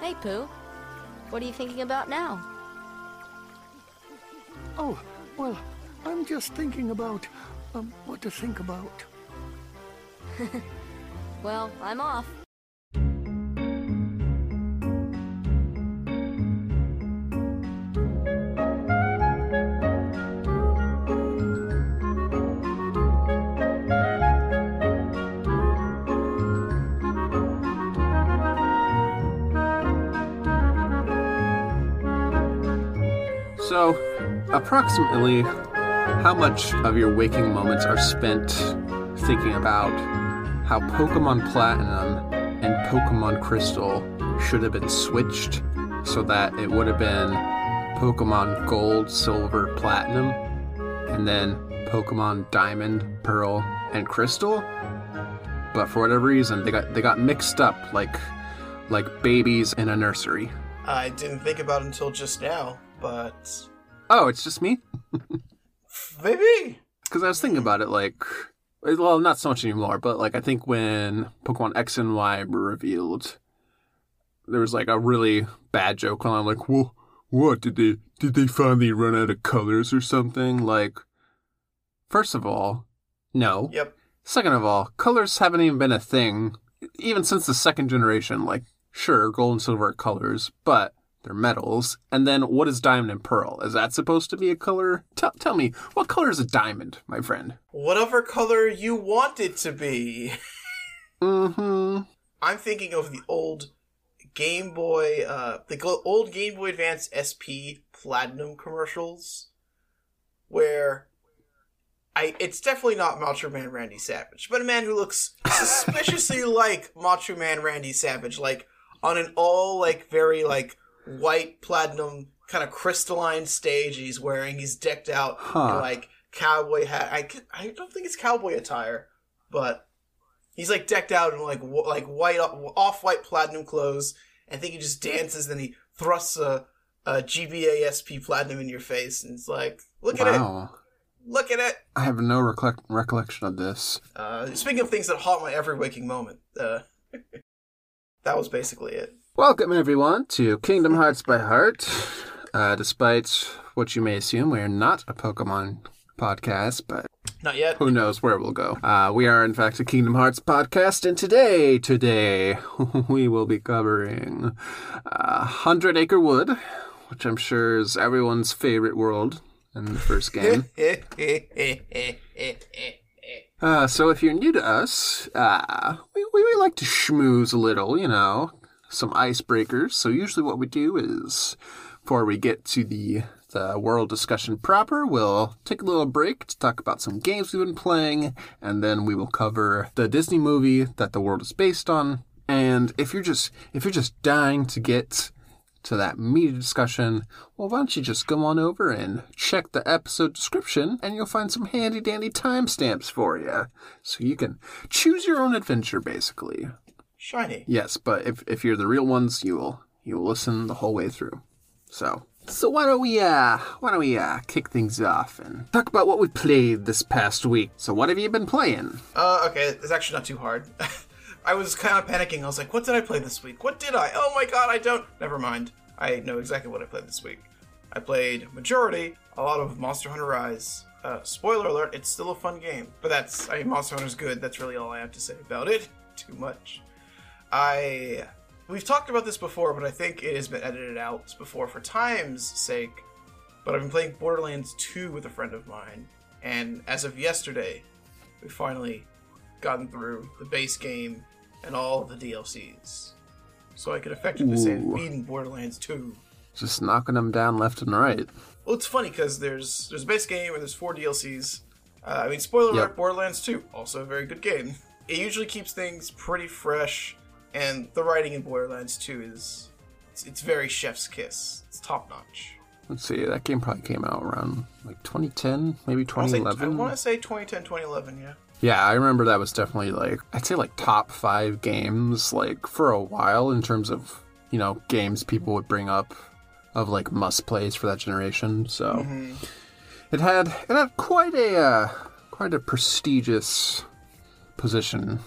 Hey, Pooh. What are you thinking about now? Oh, well, I'm just thinking about um, what to think about. Well, I'm off. So, approximately how much of your waking moments are spent thinking about how Pokemon Platinum and Pokemon Crystal should have been switched so that it would have been Pokemon Gold, Silver, Platinum, and then Pokemon Diamond, Pearl, and Crystal? But for whatever reason, they got they got mixed up like like babies in a nursery. I didn't think about it until just now, but Oh, it's just me? maybe. Because I was thinking about it, like, well, not so much anymore, but like I think when Pokemon X and Y were revealed, there was like a really bad joke on. I'm like, well, what did they did they finally run out of colors or something? Like, first of all, no. Yep. Second of all, colors haven't even been a thing even since the second generation. Like, sure, gold and silver are colors, but they're metals. And then what is diamond and pearl? Is that supposed to be a color? Tell, tell me, what color is a diamond, my friend? Whatever color you want it to be. Mm-hmm. I'm thinking of the old Game Boy, uh, the old Game Boy Advance SP Platinum commercials, where I it's definitely not Macho Man Randy Savage, but a man who looks suspiciously like Macho Man Randy Savage, like on an all like very like white platinum kind of crystalline stage he's wearing. He's decked out Huh. in like cowboy hat. I, I don't think it's cowboy attire, but he's like decked out in like like white off white platinum clothes. I think he just dances, then he thrusts a, a GBA SP platinum in your face, and it's like, look at it, look at it. I have no recollect- recollection of this. Uh, speaking of things that haunt my every waking moment, uh, that was basically it. Welcome, everyone, to Kingdom Hearts by Heart. Uh, despite what you may assume, we are not a Pokemon podcast, but Not yet. who knows where we'll go. Uh, we are, in fact, a Kingdom Hearts podcast, and today, today, we will be covering uh, Hundred Acre Wood, which I'm sure is everyone's favorite world in the first game. Uh, so if you're new to us, uh, we, we, we like to schmooze a little, you know, some icebreakers. So usually what we do is, before we get to the the world discussion proper, we'll take a little break to talk about some games we've been playing, and then we will cover the Disney movie that the world is based on. And if you're just if you're just dying to get to that media discussion, well, why don't you just go on over and check the episode description and you'll find some handy dandy timestamps for you. So you can choose your own adventure, basically. Shiny. Yes, but if, if you're the real ones, you will you will listen the whole way through. So so why don't we uh why don't we uh kick things off and talk about what we played this past week. So what have you been playing? Uh, okay, it's actually not too hard. I was kind of panicking. I was like, what did I play this week? What did I? Oh my god, I don't. Never mind. I know exactly what I played this week. I played majority, a lot of Monster Hunter Rise. Uh, spoiler alert, it's still a fun game. But that's, I mean, Monster Hunter's good. That's really all I have to say about it. Too much. I. We've talked about this before, but I think it has been edited out before for time's sake. But I've been playing Borderlands 2 with a friend of mine. And as of yesterday, we finally gotten through the base game and all the DLCs. So I could effectively say I've Ooh. beaten Borderlands 2. Just knocking them down left and right. Well, it's funny because there's there's a base game and there's four DLCs. Uh, I mean, spoiler Yep. alert: Borderlands 2, also a very good game. It usually keeps things pretty fresh, and the writing in Borderlands 2 is it's, it's very chef's kiss. It's top notch. Let's see, that game probably came out around like 2010, maybe I wanna say- I want to say 2010, 2011, yeah. Yeah, I remember that was definitely like I'd say like top five games like for a while in terms of you know games people would bring up of like must plays for that generation. So it had it had quite a uh, quite a prestigious position.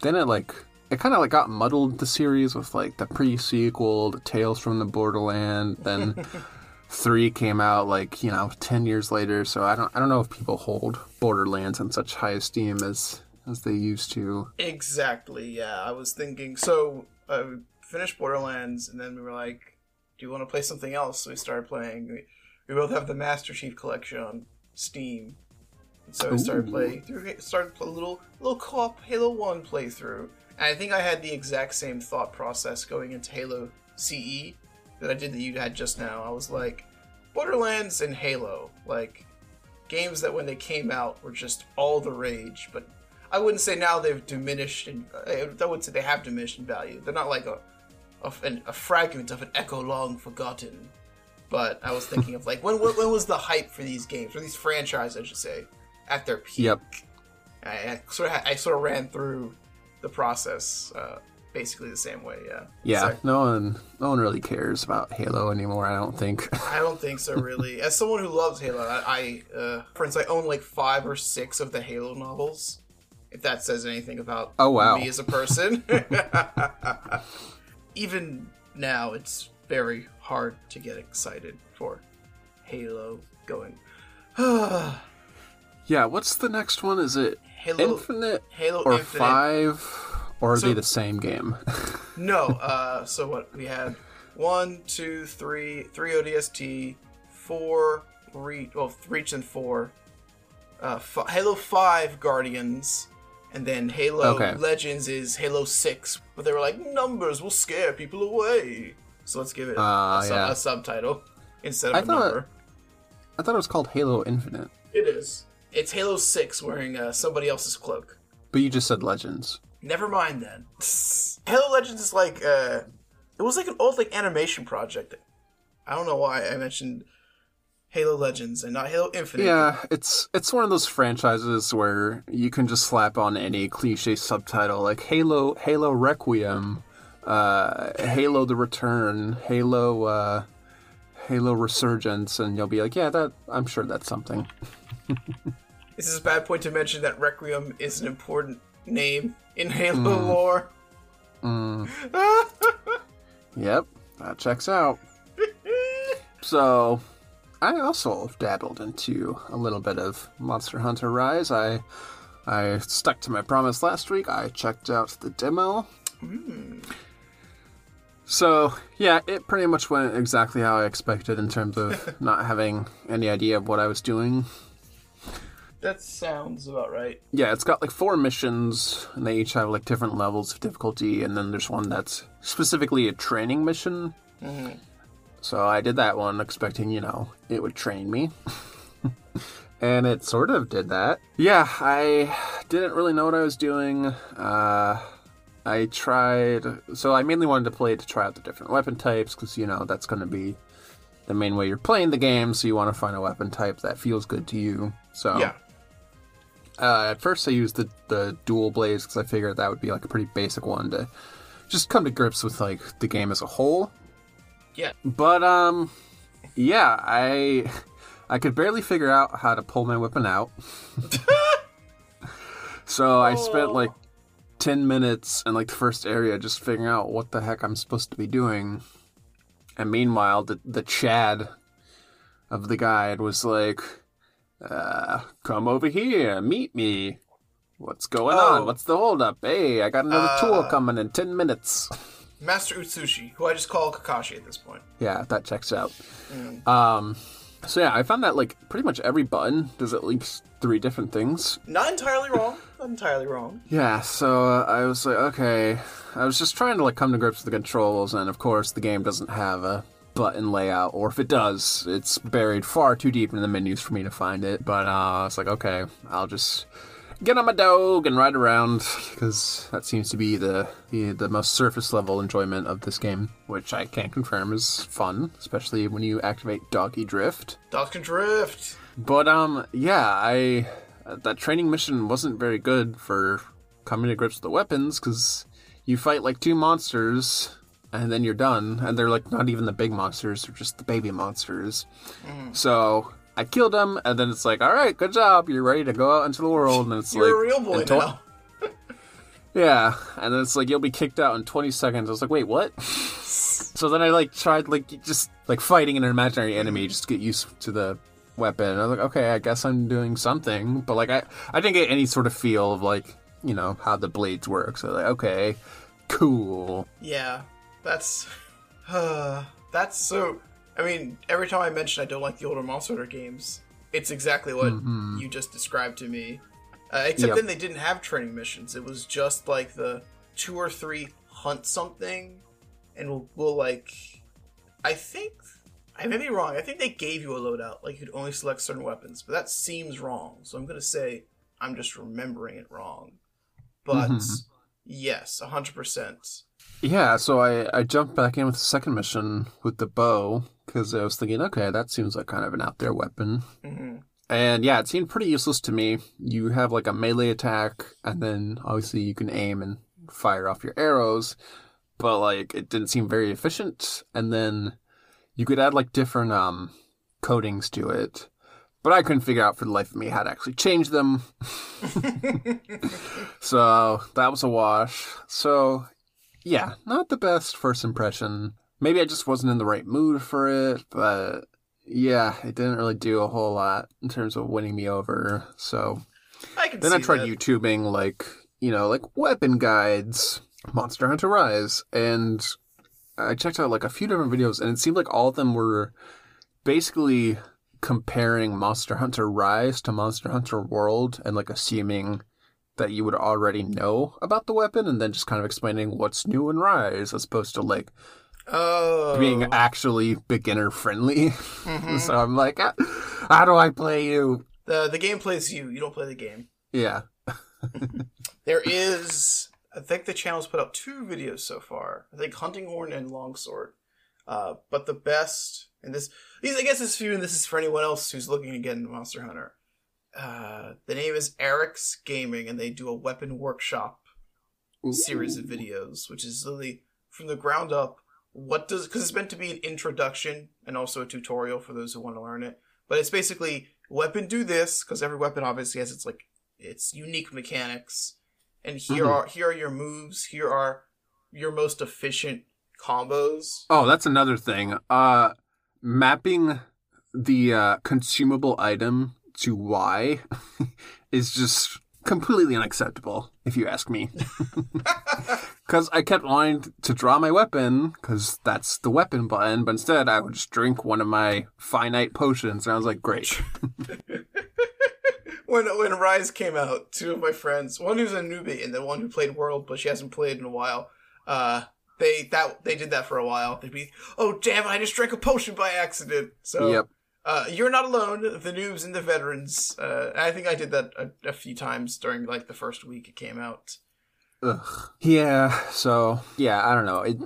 Then it like it kind of like got muddled the series with like the pre-sequel, the Tales from the Borderland, then three came out like you know ten years later. So I don't I don't know if people hold Borderlands in such high esteem as as they used to. Exactly. Yeah, I was thinking. So uh, I finished Borderlands, and then we were like, "Do you want to play something else?" So we started playing. We, we both have the Master Chief Collection on Steam, so we started Ooh. playing. through- Started a little little co-op Halo One playthrough, and I think I had the exact same thought process going into Halo CE that I did that you had just now. I was like, Borderlands and Halo, like games that when they came out were just all the rage, but I wouldn't say now they've diminished in. I would say they have diminished in value. They're not like a a, an- a fragment of an echo long forgotten. But I was thinking of like when when when was the hype for these games or these franchises, I should say, at their peak? Yep. I, I sort of I sort of ran through the process uh, basically the same way. Yeah. Yeah, So- no one no one really cares about Halo anymore. I don't think. I don't think so, really. As someone who loves Halo, I, I uh, for instance, I own like five or six of the Halo novels. If that says anything about Oh, wow. me as a person. Even now, it's very hard to get excited for Halo going. yeah, what's the next one? Is it Halo, Infinite Halo or Infinite. Five? Or are So- they the same game? No, uh, so what we had one, two, three, three ODST, four Reach, well, Reach and four, uh, f- Halo Five Guardians, and then Halo Okay. Legends is Halo Six. But they were like numbers will scare people away, so let's give it Ah, a, yeah. a subtitle instead of I a thought- number. I thought it was called Halo Infinite, It is. It's Halo Six wearing uh, somebody else's cloak. but you just said Legends. Never mind then. Halo Legends is like uh it was like an old like animation project. I don't know why I mentioned Halo Legends and not Halo Infinite. Yeah, it's it's one of those franchises where you can just slap on any cliche subtitle like Halo Halo Requiem, uh, Halo the Return, Halo uh, Halo Resurgence, and you'll be like, yeah, that I'm sure that's something. This is a bad point to mention that Requiem is an important name in Halo mm. lore. Mm. Yep, that checks out. so, I also dabbled into a little bit of Monster Hunter Rise. I I stuck to my promise last week. I checked out the demo. Hmm. So, yeah, it pretty much went exactly how I expected in terms of not having any idea of what I was doing. That sounds about right. Yeah, it's got like four missions, and they each have like different levels of difficulty, and then there's one that's specifically a training mission. Hmm. So I did that one, expecting, you know, it would train me. and it sort of did that. Yeah, I didn't really know what I was doing. Uh, I tried. So I mainly wanted to play it to try out the different weapon types, because, you know, that's going to be the main way you're playing the game, so you want to find a weapon type that feels good to you. So Yeah. Uh, at first, I used the the dual blades because I figured that would be like a pretty basic one to just come to grips with like the game as a whole. Yeah. But um, yeah, I I could barely figure out how to pull my weapon out. so I spent like ten minutes in like the first area just figuring out what the heck I'm supposed to be doing. And meanwhile, the the Chad of the guide was like, uh, "Come over here, meet me." What's going Oh. on? What's the holdup? Hey, I got another tour Uh. coming in ten minutes. Master Utsushi, who I just call Kakashi at this point. Yeah, that checks out. Um, so yeah, I found that like pretty much every button does at least three different things. Not entirely wrong. Not entirely wrong. Yeah, so uh, I was like, okay, I was just trying to like come to grips with the controls, and of course the game doesn't have a button layout, or if it does, it's buried far too deep in the menus for me to find it. But uh, I was like, okay, I'll just get on my dog and ride around because that seems to be the, the the most surface level enjoyment of this game, which I can confirm is fun, especially when you activate doggy drift. Can drift. But um, yeah, I that training mission wasn't very good for coming to grips with the weapons because you fight like two monsters and then you're done, and they're like not even the big monsters; they're just the baby monsters. Mm. So I killed them, and then it's like, all right, good job, you're ready to go out into the world, and it's You're like a real boy now. Yeah, and then it's like you'll be kicked out in 20 seconds. I was like, wait, what? so then I like tried like just like fighting an imaginary enemy mm. just to get used to the weapon. And I was like, okay, I guess I'm doing something, but like I I didn't get any sort of feel of like you know how the blades work. So like, okay, cool. Yeah, that's uh, that's so. I mean, every time I mention I don't like the older Monster Hunter games, it's exactly what you just described to me. Uh, except Yep. then they didn't have training missions. It was just like the two or three hunt something, and we'll, we'll like. I think I may be wrong. I think they gave you a loadout, like you could only select certain weapons, but that seems wrong. So I'm gonna say I'm just remembering it wrong. But yes, hundred percent. Yeah, so I, I jumped back in with the second mission with the bow because I was thinking, okay, that seems like kind of an out there weapon. hmm And yeah, it seemed pretty useless to me. You have like a melee attack, and then obviously you can aim and fire off your arrows, but like it didn't seem very efficient. And then you could add like different um coatings to it, but I couldn't figure out for the life of me how to actually change them. so that was a wash. So yeah, not the best first impression. Maybe I just wasn't in the right mood for it, but yeah, it didn't really do a whole lot in terms of winning me over. So I can then I tried that. YouTubing like, you know, like weapon guides, Monster Hunter Rise, and I checked out like a few different videos and it seemed like all of them were basically comparing Monster Hunter Rise to Monster Hunter World and like assuming that you would already know about the weapon and then just kind of explaining what's new in Rise as opposed to like Oh, being actually beginner friendly. so I'm like, "Ah, how do I play you? the the game plays you. You don't play the game. Yeah. There is, I think the channel's put out two videos so far. I think Hunting Horn and Longsword. Uh, but the best, and this, I guess this is for you, and this is for anyone else who's looking to get into Monster Hunter. Uh, the name is Arekkz Gaming, and they do a weapon workshop series of videos, which is literally from the ground up. What does because it's meant to be an introduction and also a tutorial for those who want to learn it. But it's basically weapon do this because every weapon obviously has its like its unique mechanics, and here Mhm. are here are your moves. Here are your most efficient combos. Oh, that's another thing. Uh, mapping the uh, consumable item to why is just completely unacceptable, if you ask me. Because I kept wanting to draw my weapon, because that's the weapon button, but instead I would just drink one of my finite potions, and I was like, great. when when Rise came out, two of my friends, one who's a newbie and the one who played World, but she hasn't played in a while, uh, they that they did that for a while. They'd be, oh damn, I just drank a potion by accident. So Yep. Uh, you're not alone. The noobs and the veterans. Uh, I think I did that a, a few times during like the first week it came out. Ugh. Yeah, so, yeah, I don't know. It,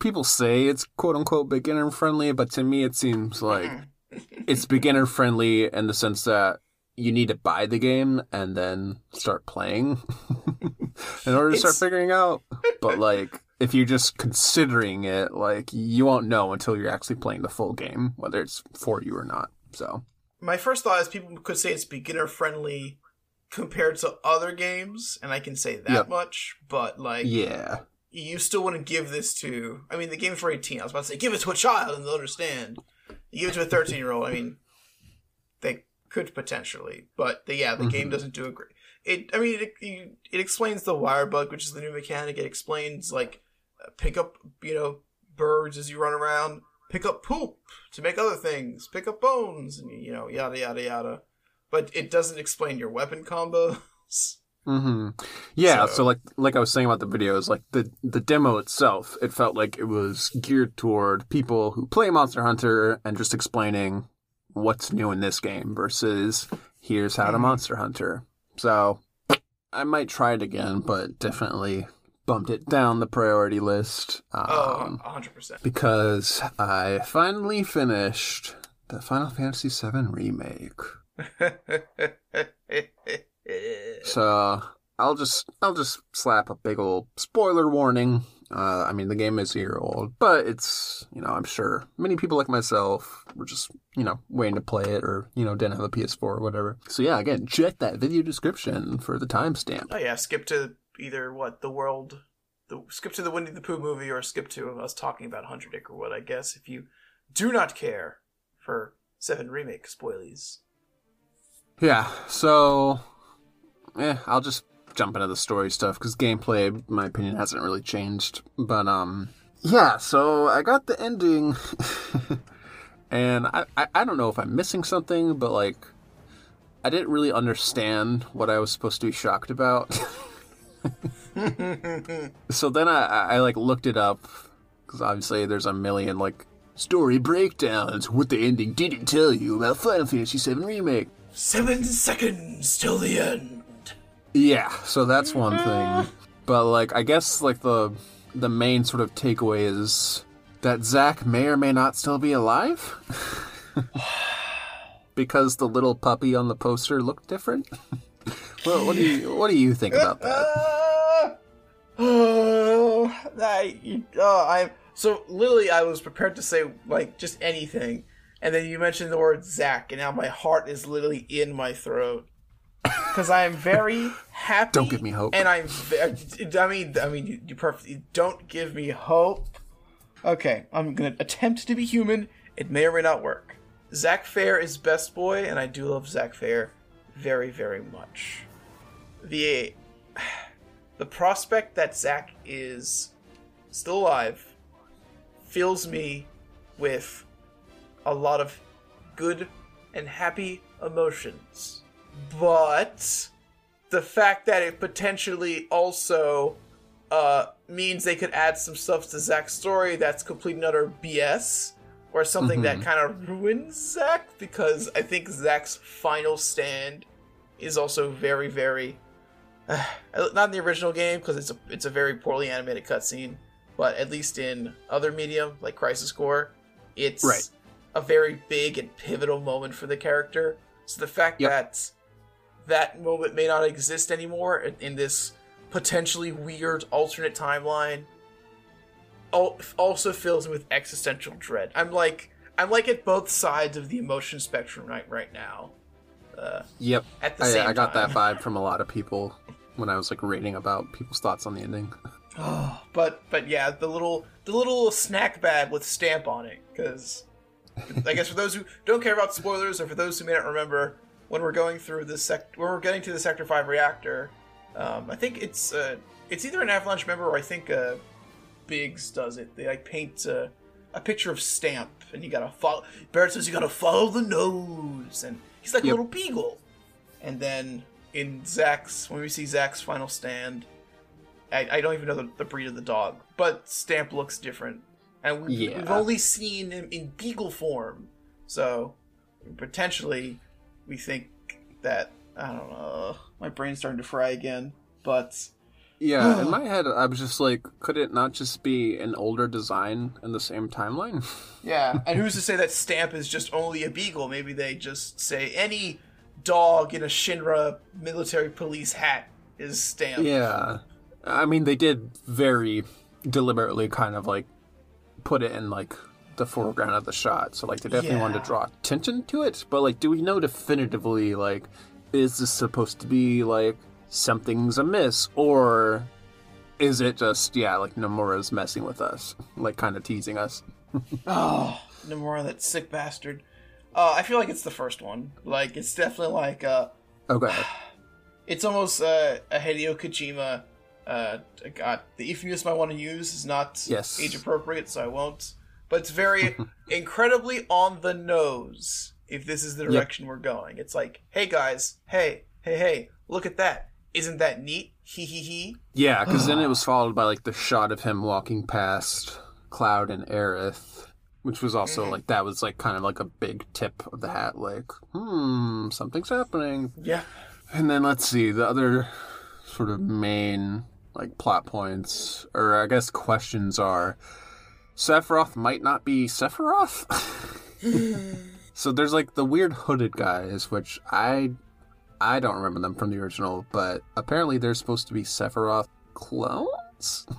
people say it's quote unquote beginner friendly, but to me it seems like it's beginner friendly in the sense that you need to buy the game and then start playing in order to start figuring out. But like, if you're just considering it, like you won't know until you're actually playing the full game, whether it's for you or not. So My first thought is people could say it's beginner friendly compared to other games, and I can say that Yep. much. But like, yeah, you still wouldn't give this to. I mean, the game's for eighteen. I was about to say give it to a child and they'll understand. You give it to a thirteen year old. I mean, they could potentially, but the, yeah, the game Mhm. doesn't do a great. It. I mean, it, it explains the wire bug, which is the new mechanic. It explains like pick up, you know, birds as you run around. Pick up poop to make other things. Pick up bones, and you know, yada yada yada. But it doesn't explain your weapon combos. Mm-hmm. Yeah, so, So- like like I was saying about the videos, like the the demo itself, it felt like it was geared toward people who play Monster Hunter and just explaining what's new in this game versus here's how to Mhm. Monster Hunter. So I might try it again, but definitely bumped it down the priority list. Oh, Um, hundred percent. because I finally finished the Final Fantasy VII remake. So I'll just I'll just slap a big old spoiler warning. Uh, I mean the game is a year old, but it's you know I'm sure many people like myself were just you know waiting to play it or you know didn't have a PS4 or whatever. So yeah, again check that video description for the timestamp. Oh yeah, skip to either what the world, the skip to the Winnie the Pooh movie, or skip to us talking about Hundred Acre Wood. I guess if you do not care for Seven remake spoilies. Yeah, so yeah, I'll just jump into the story stuff because gameplay, my opinion, hasn't really changed. But um, yeah, so I got the ending, and I, I I don't know if I'm missing something, but like I didn't really understand what I was supposed to be shocked about. so then I, I, like looked it up because obviously there's a million like story breakdowns what the ending didn't tell you about Final Fantasy VII remake. Seven seconds till the end. Yeah, so that's one thing. But like I guess like the the main sort of takeaway is that Zack may or may not still be alive. because the little puppy on the poster looked different. well, what do you what do you think about that? oh, I, oh, I'm so literally. I was prepared to say like just anything, and then you mentioned the word Zack, and now my heart is literally in my throat because I am very happy. Don't give me hope. And I'm. I mean, I mean, you, you perfectly don't give me hope. Okay, I'm gonna attempt to be human. It may or may not work. Zack Fair is best boy, and I do love Zack Fair very, very much. The the prospect that Zack is still alive fills me with a lot of good and happy emotions. But the fact that it potentially also uh, means they could add some stuff to Zack's story that's complete and utter BS, or something that kind of ruins Zack, because I think Zack's final stand is also very, very uh, not in the original game because it's a it's a very poorly animated cutscene, but at least in other medium like Crisis Core, it's Right. a very big and pivotal moment for the character. So the fact Yep. that that moment may not exist anymore in- in this potentially weird alternate timeline also fills me with existential dread. I'm like I'm like at both sides of the emotion spectrum right right now. Uh, Yep. At the I, same I got that vibe from a lot of people when I was like reading about people's thoughts on the ending. Oh, But but yeah, the little the little snack bag with stamp on it because I guess for those who don't care about spoilers or for those who may not remember when we're going through this sec when we're getting to the Sector Five reactor, um, I think it's uh, it's either an Avalanche member or I think uh, Biggs does it. They like paint uh, a picture of Stamp and you gotta follow. Barret says you gotta follow the nose and he's like a little beagle. And then in Zack's when we see Zack's final stand, I, I don't even know the, the breed of the dog, but Stamp looks different, and we, Yeah. we've only seen him in beagle form. So potentially, we think that I don't know. My brain's starting to fry again, but Yeah, in my head, I was just like, could it not just be an older design in the same timeline? yeah. And who's to say that Stamp is just only a beagle? Maybe they just say any dog in a Shinra military police hat is Stamp. yeah. I mean, they did very deliberately kind of like put it in like the foreground of the shot. So, like, they definitely wanted to draw attention to it. But, like, do we know definitively, like, is this supposed to be like something's amiss? Or is it just, yeah, like Nomura's messing with us? Like, kind of teasing us? Oh, Nomura, that sick bastard. Uh, I feel like it's the first one. Like, it's definitely like, uh, Okay. it's almost uh, a Hideo Kojima. Uh, God, the euphemism I want to use is not Yes. age appropriate, so I won't. But it's very incredibly on the nose if this is the direction we're going. It's like, hey guys, hey, hey, hey, look at that. Isn't that neat? Hee hee hee. Yeah, because then it was followed by like the shot of him walking past Cloud and Aerith, which was also like that was like kind of like a big tip of the hat, like, hmm, something's happening. Yeah. And then let's see the other sort of main like plot points, or I guess questions are Sephiroth might not be Sephiroth. so there's like the weird hooded guys, which I I don't remember them from the original, but apparently they're supposed to be Sephiroth clones.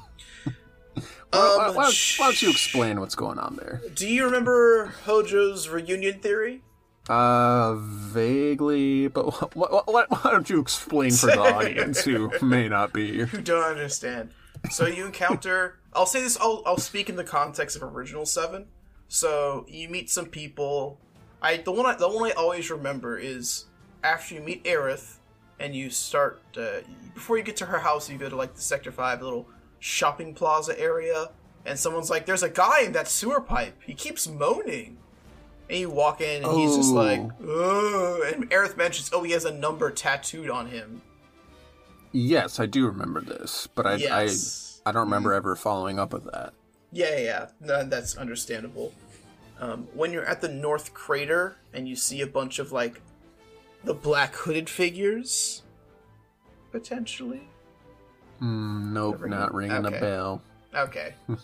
Well, why, Um, why, why don't you explain what's going on there? Do you remember Hojo's reunion theory? Uh, vaguely, but what, why don't you explain for the audience who may not be? who don't understand. So you encounter. I'll say this. I'll I'll speak in the context of original seven. So you meet some people. I the one I, the one I always remember is after you meet Aerith, and you start uh, before you get to her house. You go to like the Sector Five little shopping plaza area, and someone's like, "There's a guy in that sewer pipe. He keeps moaning." And you walk in, and he's just Oh. like, "Ugh," and Aerith mentions, "Oh, he has a number tattooed on him." Yes, I do remember this, but I Yes. I, I don't remember ever following up with that. Yeah, yeah, yeah. No, that's understandable. Um, when you're at the North Crater and you see a bunch of like the black hooded figures, potentially. Mm, nope, Ringing- not ringing okay. a bell. Okay.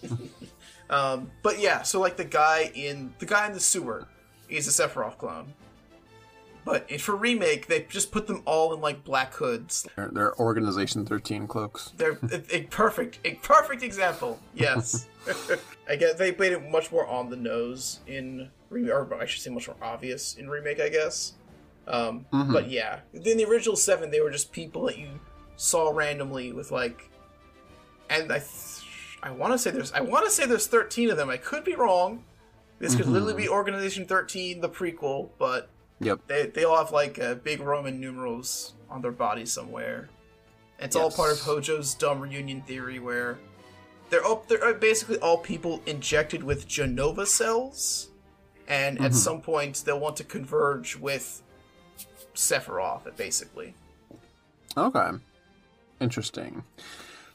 um, but yeah, so like the guy in the guy in the sewer, is a Sephiroth clone. But for remake, they just put them all in like black hoods. They're, they're Organization 13 cloaks. They're a, a perfect, a perfect example. Yes, I guess they played it much more on the nose in remake, or I should say, much more obvious in remake. I guess. Um, But yeah, in the original seven, they were just people that you saw randomly with like, and I, th- I want to say there's, I want to say there's thirteen of them. I could be wrong. This could literally be Organization Thirteen, the prequel, but Yep. they they all have like uh, big Roman numerals on their bodies somewhere. It's all part of Hojo's dumb reunion theory, where they're all, they're basically all people injected with Jenova cells, and Mm-hmm. at some point they'll want to converge with Sephiroth, basically. Okay. Interesting.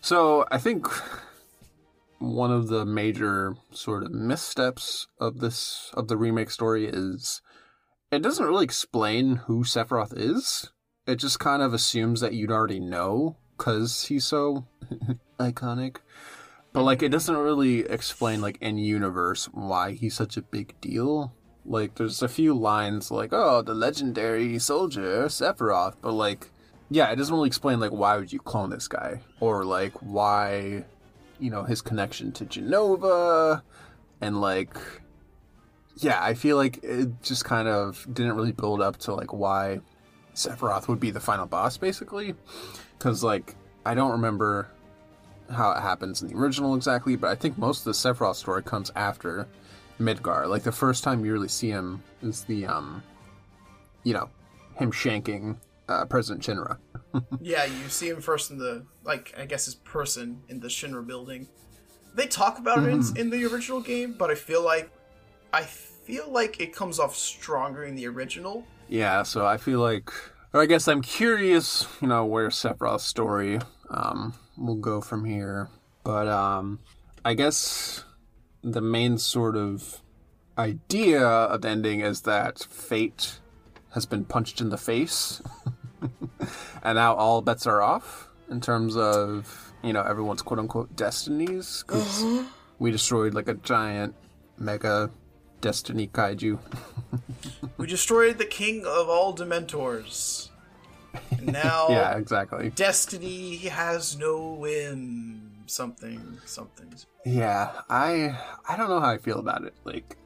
So I think one of the major sort of missteps of this of the remake story is it doesn't really explain who Sephiroth is. It just kind of assumes that you'd already know because he's so iconic. But like it doesn't really explain like in universe why he's such a big deal. Like there's a few lines like, oh, the legendary soldier, Sephiroth, but like yeah, it doesn't really explain like why would you clone this guy? Or like why you know, his connection to Jenova and like yeah, I feel like it just kind of didn't really build up to like why Sephiroth would be the final boss basically cuz like I don't remember how it happens in the original exactly, but I think most of the Sephiroth story comes after Midgar. Like the first time you really see him is the um you know, him shanking uh, President Shinra. yeah, you see him first in the like I guess his person in the Shinra building. They talk about it in, in the original game, but I feel like I feel like it comes off stronger in the original. Yeah, so I feel like, or I guess I'm curious, you know, where Sephiroth's story um, will go from here. But um, I guess the main sort of idea of the ending is that fate has been punched in the face, and now all bets are off in terms of you know everyone's quote unquote destinies because uh-huh. we destroyed like a giant mega destiny kaiju. We destroyed the king of all Dementors. And now yeah, exactly. Destiny has no whim. Something, something. Yeah, I I don't know how I feel about it. Like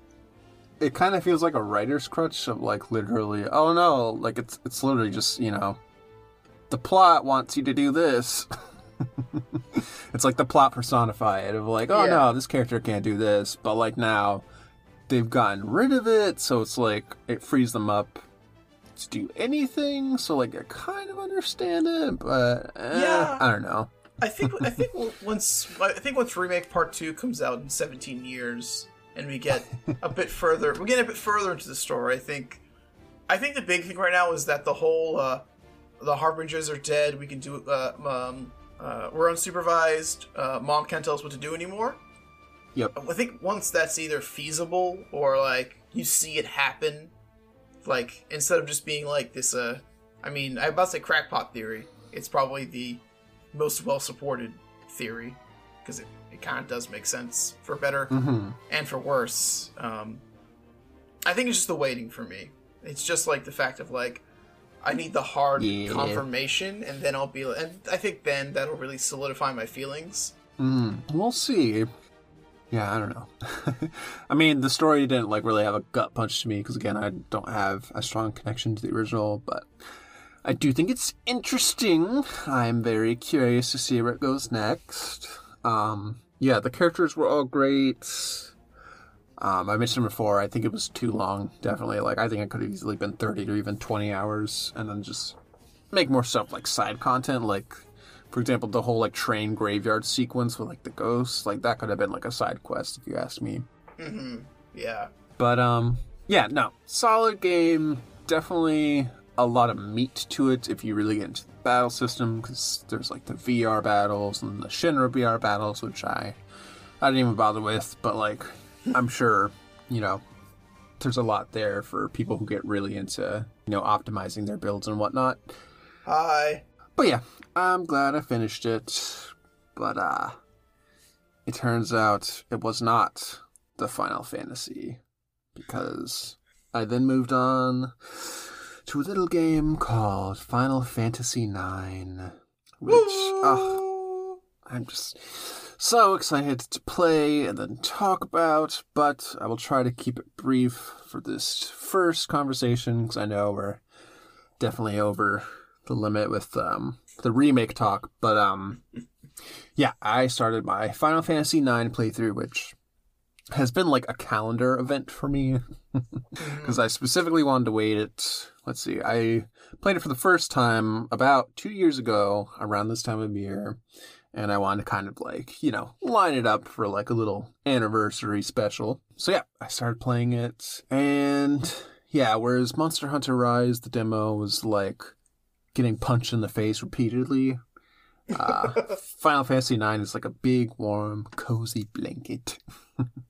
it kind of feels like a writer's crutch of like literally, oh no, like it's it's literally just, you know, the plot wants you to do this. it's like the plot personified of like, oh Yeah. no, this character can't do this, but like now they've gotten rid of it, so it's like it frees them up to do anything. So like I kind of understand it, but eh, Yeah. I don't know. I think I think once I think once remake part two comes out in 17 years and we get a bit further, we get a bit further into the story. I think I think the big thing right now is that the whole uh, the harbingers are dead. We can do uh, um, uh, we're unsupervised. Uh, Mom can't tell us what to do anymore. Yep. I think once that's either feasible or like you see it happen, like instead of just being like this, uh, I mean, I'm about to say crackpot theory. It's probably the most well supported theory because it, it kind of does make sense for better Mhm. and for worse. Um, I think it's just the waiting for me. It's just like the fact of like, I need the hard Yeah. confirmation, and then I'll be, and I think then that'll really solidify my feelings. Mm, we'll see. yeah, I don't know. I mean, the story didn't like really have a gut punch to me because again, I don't have a strong connection to the original, but I do think it's interesting. I'm very curious to see where it goes next. Um, yeah, the characters were all great. Um, I mentioned before, I think it was too long. Definitely, like I think it could have easily been thirty or even twenty hours, and then just make more stuff like side content, like for example, the whole like train graveyard sequence with like the ghosts, like that could have been like a side quest if you ask me. Yeah. But um, yeah, no, solid game. Definitely a lot of meat to it if you really get into the battle system because there's like the VR battles and the Shinra VR battles, which I I didn't even bother with, but like I'm sure you know there's a lot there for people who get really into you know optimizing their builds and whatnot. Hi. But yeah, I'm glad I finished it. But uh it turns out it was not the Final Fantasy because I then moved on to a little game called Final Fantasy IX, which uh, I'm just so excited to play and then talk about, but I will try to keep it brief for this first conversation because I know we're definitely over the limit with um, the remake talk. But um, yeah, I started my Final Fantasy IX playthrough, which has been like a calendar event for me because I specifically wanted to wait it. Let's see, I played it for the first time about two years ago around this time of year. And I wanted to kind of like, you know, line it up for like a little anniversary special. So yeah, I started playing it. And yeah, whereas Monster Hunter Rise, the demo was like getting punched in the face repeatedly. Uh, Final Fantasy IX is like a big, warm, cozy blanket.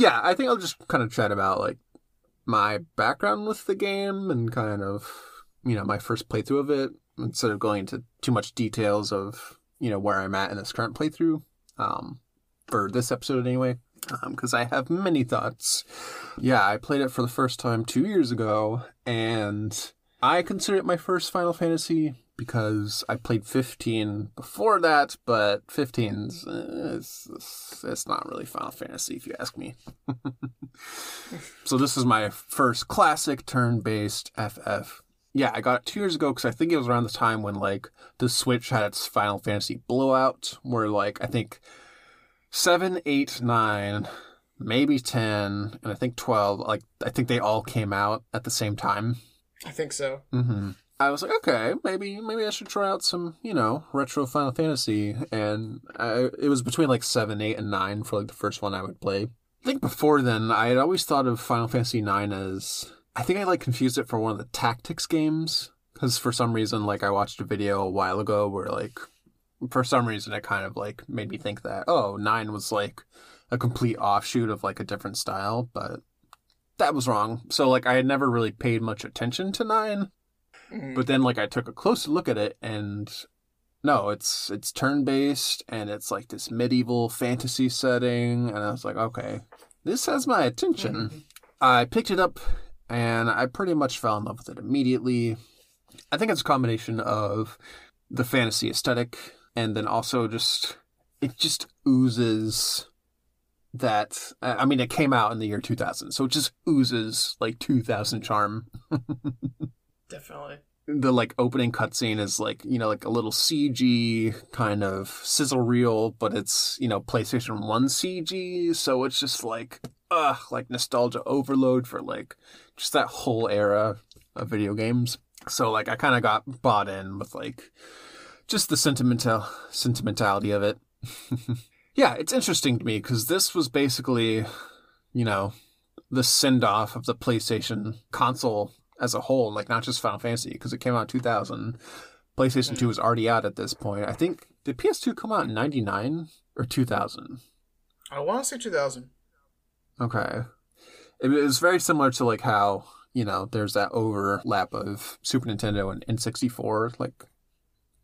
yeah, I think I'll just kind of chat about like my background with the game and kind of, you know, my first playthrough of it instead of going into too much details of, you know, where I'm at in this current playthrough. Um, for this episode anyway, because I have many thoughts. Yeah, I played it for the first time two years ago, and I consider it my first Final Fantasy because I played 15 before that, but 15's uh, it's, it's, it's not really Final Fantasy if you ask me. so this is my first classic turn-based FF. Yeah, I got it two years ago because I think it was around the time when like the Switch had its Final Fantasy blowout, where like I think seven, eight, nine, maybe ten, and I think twelve. Like I think they all came out at the same time. I think so. Mm-hmm. I was like, okay, maybe maybe I should try out some, you know, retro Final Fantasy, and I, it was between like seven, eight, and nine for like the first one I would play. I think before then, I had always thought of Final Fantasy nine as I think I like confused it for one of the tactics games because for some reason, like I watched a video a while ago where like for some reason it kind of like made me think that oh nine was like a complete offshoot of like a different style, but that was wrong. So like I had never really paid much attention to 9 but then like I took a closer look at it and no, it's it's turn based and it's like this medieval fantasy setting and I was like, okay, this has my attention. Mm-hmm. I picked it up and I pretty much fell in love with it immediately. I think it's a combination of the fantasy aesthetic and then also just it just oozes that I mean it came out in the year 2000 so it just oozes like 2000 charm Definitely. the like opening cutscene is like you know like a little CG kind of sizzle reel, but it's you know PlayStation One CG, so it's just like ugh, like nostalgia overload for like just that whole era of video games. So like I kind of got bought in with like just the sentimental sentimentality of it. yeah, it's interesting to me because this was basically, you know, the send off of the PlayStation console as a whole, like not just Final Fantasy, because it came out in 2000. PlayStation 2 mm. was already out at this point. I think, did PS2 come out in 99 or 2000? I want to say 2000. Okay. It was very similar to like how, you know, there's that overlap of Super Nintendo and N64, like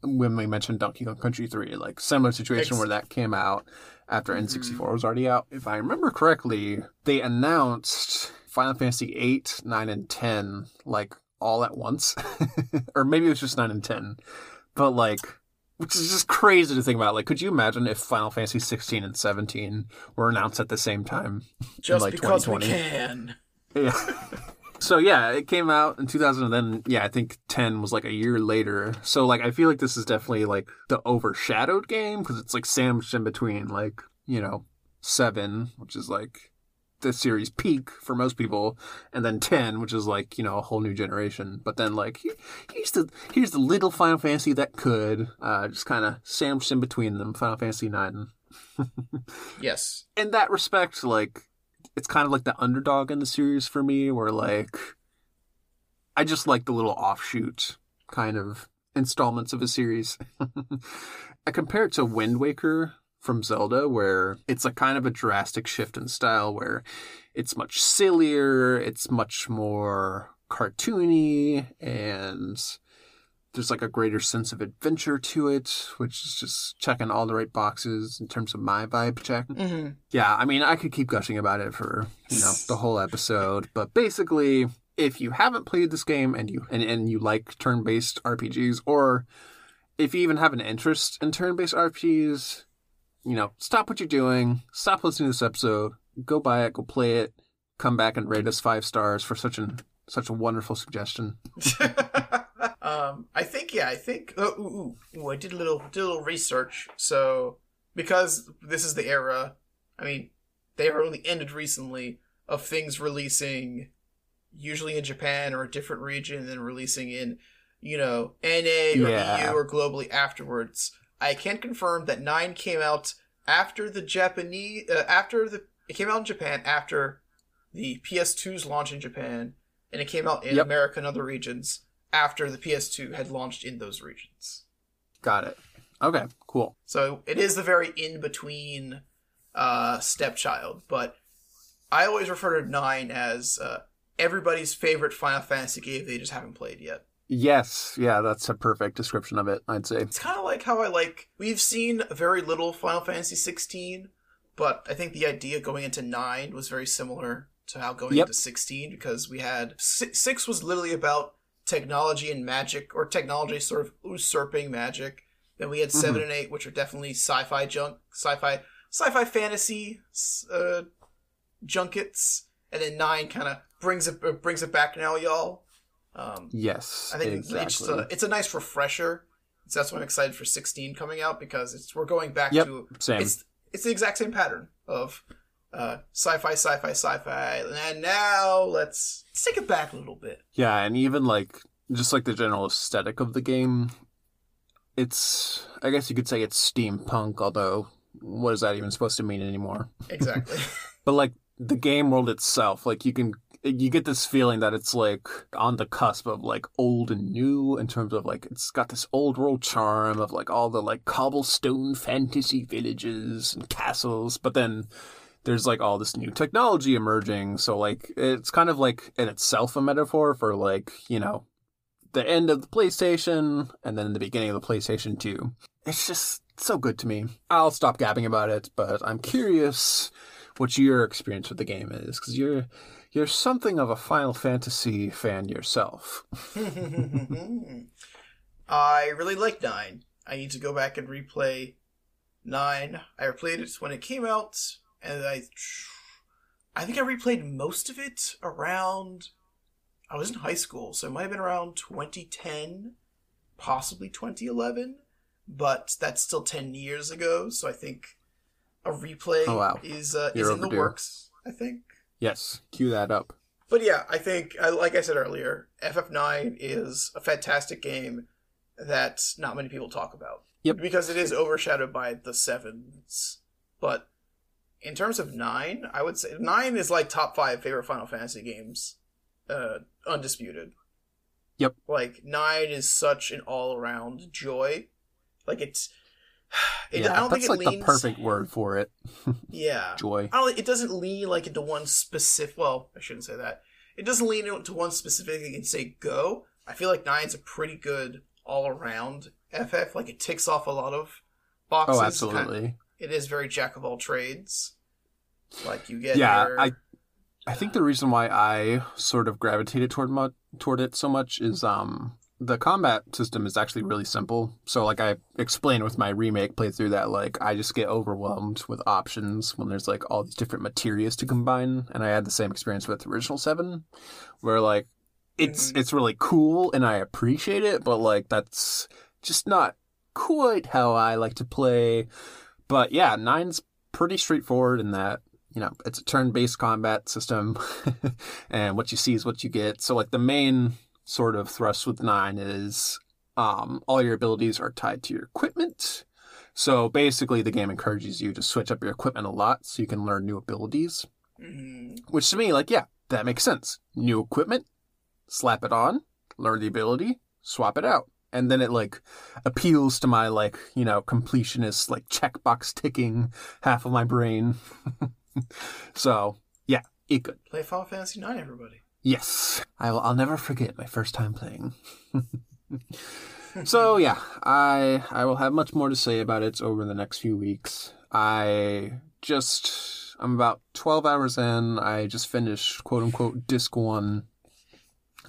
when we mentioned Donkey Kong Country 3, like similar situation Ex- where that came out after mm-hmm. N64 was already out. If I remember correctly, they announced Final Fantasy 8, 9, and 10 like all at once. or maybe it was just 9 and 10. But like which is just crazy to think about. Like, could you imagine if Final Fantasy 16 and 17 were announced at the same time? Just like, because we 2020. can. Yeah. so yeah, it came out in 2000, and then yeah, I think 10 was like a year later. So like, I feel like this is definitely like the overshadowed game because it's like sandwiched in between like you know seven, which is like the series peak for most people, and then 10, which is like you know a whole new generation. But then like here's the here's the little Final Fantasy that could uh, just kind of sandwiched in between them, Final Fantasy 9 Yes. in that respect, like it's kind of like the underdog in the series for me, where like I just like the little offshoot kind of installments of a series. I compare it to Wind Waker from Zelda, where it's a kind of a drastic shift in style, where it's much sillier, it's much more cartoony, and there's like a greater sense of adventure to it, which is just checking all the right boxes in terms of my vibe check. hmm Yeah, I mean, I could keep gushing about it for you know the whole episode, but basically, if you haven't played this game and you and, and you like turn-based RPGs, or if you even have an interest in turn-based RPGs, you know, stop what you're doing, stop listening to this episode, go buy it, go play it, come back and rate us five stars for such an such a wonderful suggestion. um, I think yeah, I think oh, ooh, ooh, ooh, I did a little did a little research. So because this is the era, I mean, they are only ended recently of things releasing usually in Japan or a different region and then releasing in you know NA or Yeah. EU or globally afterwards. I can confirm that nine came out after the Japanese uh, after the it came out in Japan after the PS2's launch in Japan, and it came out in Yep. America and other regions after the PS2 had launched in those regions. Got it. Okay, cool. So it is the very in between uh, stepchild, but I always refer to nine as uh, everybody's favorite Final Fantasy game they just haven't played yet. Yes, yeah, that's a perfect description of it. I'd say. It's kind of like how I like. We've seen very little Final Fantasy 16, but I think the idea going into nine was very similar to how going Yep. into 16 because we had six was literally about technology and magic, or technology sort of usurping magic. Then we had 7 and eight, which are definitely sci-fi junk, sci-fi, sci-fi fantasy uh, junkets, and then nine kind of brings it brings it back now, y'all. Um, Yes, I think exactly. it's just a, it's a nice refresher. So that's why I'm excited for 16 coming out because it's we're going back Yep, to same. it's it's the exact same pattern of uh, sci-fi, sci-fi, sci-fi, and now let's, let's take it back a little bit. Yeah, and even like just like the general aesthetic of the game, it's I guess you could say it's steampunk, although what is that even supposed to mean anymore? Exactly. But like the game world itself, like you can you get this feeling that it's like on the cusp of like old and new in terms of like it's got this old world charm of like all the like cobblestone fantasy villages and castles, but then there's like all this new technology emerging. So like it's kind of like in itself a metaphor for like, you know, the end of the PlayStation and then the beginning of the PlayStation 2. It's just so good to me. I'll stop gabbing about it, but I'm curious what your experience with the game is because you're you're something of a Final Fantasy fan yourself. I really like nine. I need to go back and replay nine. I replayed it when it came out, and I, I think I replayed most of it around. I was in high school, so it might have been around 2010, possibly 2011, but that's still 10 years ago. So I think a replay Oh, wow. is uh, is in the works. I think. Yes, cue that up. But yeah, I think, like I said earlier, FF9 is a fantastic game that not many people talk about. Yep. Because it is overshadowed by the sevens. But in terms of nine, I would say nine is like top five favorite Final Fantasy games, uh, undisputed. Yep. Like nine is such an all-around joy. Like it's, it, yeah, I don't that's think like leans. the perfect word for it. Yeah. Joy. I don't, it doesn't lean like into one specific. Well, I shouldn't say that. It doesn't lean into one specific and say go. I feel like nine's a pretty good all around FF. Like it ticks off a lot of boxes. Oh, Kind- absolutely. it is very jack of all trades. Like you get Yeah, your- I I think the reason why I sort of gravitated toward mu- toward it so much is um the combat system is actually really simple. So, like I explained with my remake playthrough, that like I just get overwhelmed with options when there's like all these different materials to combine, and I had the same experience with original seven, where like it's it's really cool and I appreciate it, but like that's just not quite how I like to play. But yeah, nine's pretty straightforward in that you know it's a turn-based combat system, and what you see is what you get. So like the main sort of thrust with nine is um, all your abilities are tied to your equipment. So basically, the game encourages you to switch up your equipment a lot so you can learn new abilities. Mhm. Which to me, like, yeah, that makes sense. New equipment, slap it on, learn the ability, swap it out. And then it like appeals to my like, you know, completionist, like checkbox ticking half of my brain. so yeah, it good. Play Final Fantasy IX, everybody. Yes, I'll, I'll never forget my first time playing. so yeah, I I will have much more to say about it over the next few weeks. I just I'm about twelve hours in. I just finished quote unquote disc one,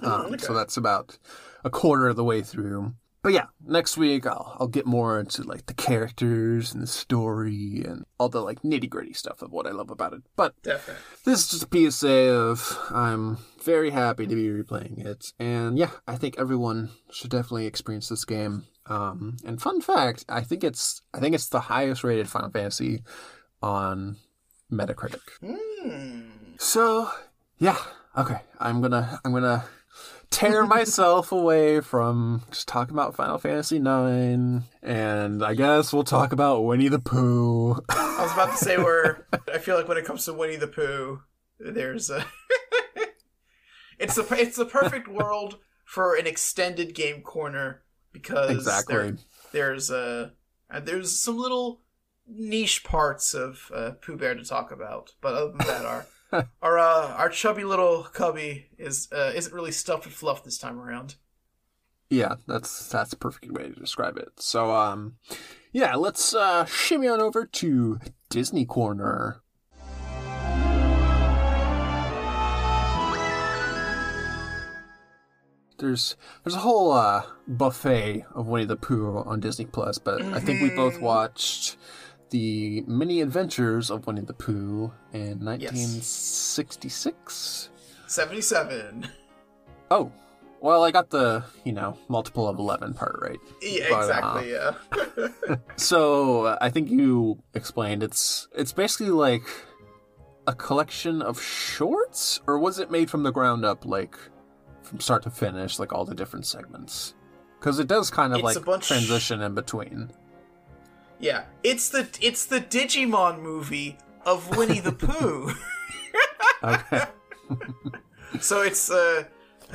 um, okay. so that's about a quarter of the way through. But yeah, next week I'll I'll get more into like the characters and the story and all the like nitty gritty stuff of what I love about it. But Definitely. this is just a PSA of I'm very happy to be replaying it, and yeah, I think everyone should definitely experience this game. Um, and fun fact, I think it's I think it's the highest rated Final Fantasy on Metacritic. Hmm. So yeah, okay, I'm gonna I'm gonna tear myself away from just talking about Final Fantasy Nine, and I guess we'll talk about Winnie the Pooh. I was about to say where I feel like when it comes to Winnie the Pooh, there's a it's the it's the perfect world for an extended game corner because Exactly. there- there's uh, uh, there's some little niche parts of uh, Pooh Bear to talk about, but other than that, our our uh, our chubby little cubby is uh, isn't really stuffed with fluff this time around. Yeah, that's that's a perfect way to describe it. So um yeah, let's uh shimmy on over to Disney Corner. There's there's a whole uh, buffet of Winnie the Pooh on Disney Plus, but I think we both watched the many adventures of Winnie the Pooh in 1966. Seventy seven. Oh, well, I got the you know multiple of eleven part right. Yeah, But, uh, exactly. Yeah. So uh, I think you explained it's it's basically like a collection of shorts, or was it made from the ground up, like from start to finish, like all the different segments? Because it does kind of It's like transition in between. Yeah, it's the it's the Digimon movie of Winnie the Pooh. Okay. so it's uh,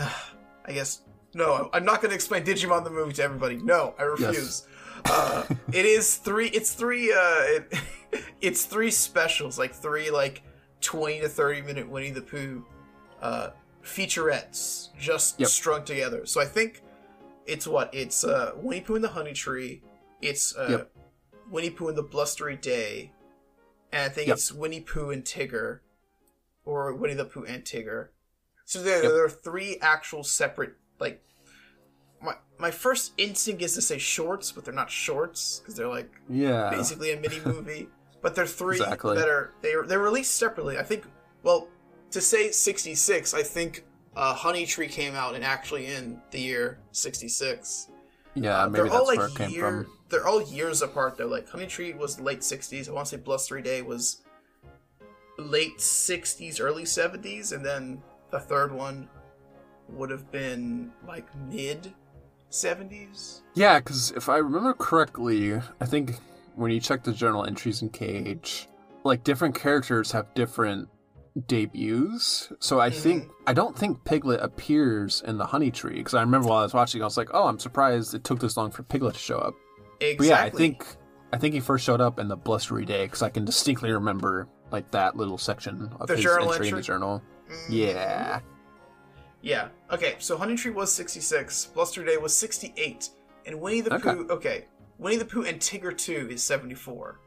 I guess no, I'm not going to explain Digimon the movie to everybody. No, I refuse. Uh, it is three. It's three. Uh, it, it's three specials, like three like twenty to thirty minute Winnie the Pooh uh, featurettes, just Yep. strung together. So I think it's what it's uh, Winnie Pooh and the Honey Tree. It's uh, Yep. Winnie Pooh and the Blustery Day, and I think yep. it's Winnie Pooh and Tigger, or Winnie the Pooh and Tigger. So there, yep. there are three actual separate like. My, my first instinct is to say shorts, but they're not shorts because they're like yeah basically a mini movie. but they're three exactly. that are they are, they're released separately. I think. Well, to say '66, I think uh, Honey Tree came out and actually in the year '66. Yeah, uh, maybe that's all, like, where it came year, from. They're all years apart though. Like Honey Tree was late '60s. I want to say Blustery Day was late '60s, early '70s, and then the third one would have been like mid 70s. Yeah, because if I remember correctly, I think when you check the journal entries in KH, like different characters have different debuts. So I think I don't think Piglet appears in the Honey Tree because I remember while I was watching, I was like, "Oh, I'm surprised it took this long for Piglet to show up." Exactly. But yeah, I think I think he first showed up in the Blustery Day because I can distinctly remember like that little section of The his journal entry in the journal. Mm. Yeah, Yeah. Okay, so Honey Tree was 66, Bluster Day was 68, and Winnie the Okay. Pooh, okay, Winnie the Pooh and Tigger 2 is 74.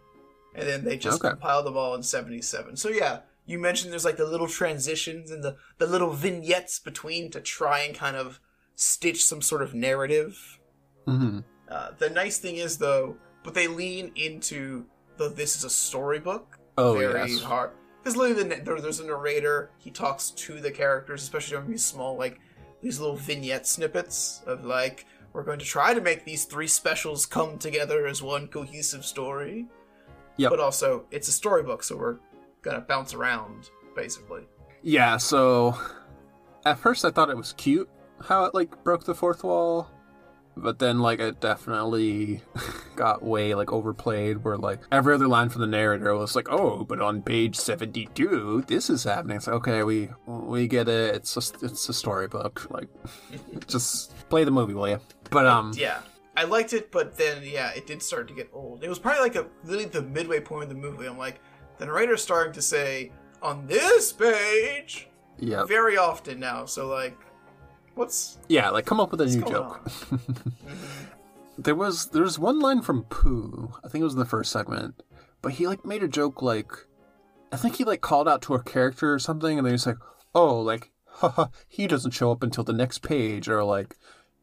And then they just Okay. compiled them all in 77. So yeah, you mentioned there's like the little transitions and the, the little vignettes between to try and kind of stitch some sort of narrative. hmm Uh, the nice thing is though, but they lean into the this is a storybook Oh very yes. hard because literally the, there, there's a narrator. He talks to the characters, especially on these small like these little vignette snippets of like we're going to try to make these three specials come together as one cohesive story. Yep. But also, it's a storybook, so we're gonna bounce around basically. Yeah, so at first I thought it was cute how it like broke the fourth wall, but then like it definitely got way like overplayed where like every other line from the narrator was like, "Oh, but on page 72, this is happening." It's like, "Okay, we we get it. It's just it's a storybook. Like just play the movie, will you?" But um Yeah. I liked it, but then yeah, it did start to get old. It was probably like a literally the midway point of the movie. I'm like, the narrator's starting to say on this page yeah. very often now. So like, what's Yeah, like come up with a new joke. on? Mm-hmm. There was there's one line from Pooh. I think it was in the first segment, but he like made a joke like, I think he like called out to a character or something, and then he's like, "Oh, like, haha, he doesn't show up until the next page," or like,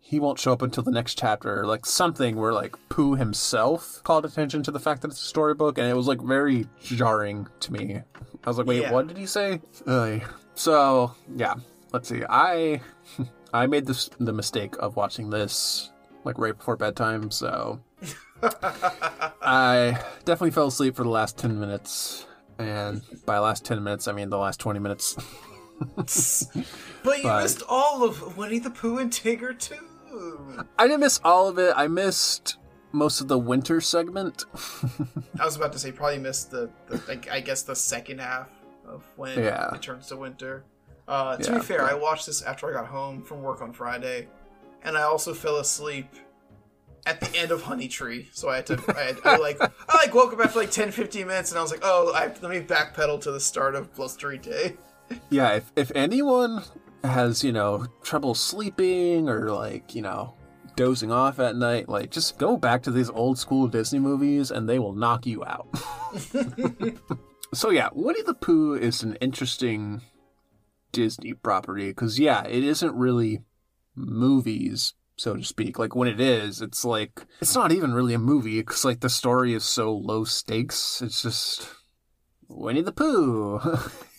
he won't show up until the next chapter, or like something where like Pooh himself called attention to the fact that it's a storybook, and it was like very jarring to me. I was like, "Wait, Yeah. what did he say?" Ugh. So yeah, let's see. I I made this the mistake of watching this like right before bedtime, so I definitely fell asleep for the last 10 minutes. And by last 10 minutes, I mean the last 20 minutes. But you But- missed all of Winnie the Pooh and Tigger too. I didn't miss all of it. I missed most of the winter segment. I was about to say probably missed the, the like, I guess the second half of when Yeah. it turns to winter. Uh, to Yeah, be fair, but- I watched this after I got home from work on Friday, and I also fell asleep at the end of Honey Tree. So I had to, I, had, I like, I like woke up after like 10, 15 minutes, and I was like, oh, I, let me backpedal to the start of Blustery Day. yeah, if, if anyone has, you know, trouble sleeping or like, you know, dozing off at night, like just go back to these old school Disney movies and they will knock you out. so yeah, Winnie the Pooh is an interesting Disney property because yeah, it isn't really movies so to speak. Like when it is, it's like it's not even really a movie because like the story is so low stakes. It's just Winnie the Pooh.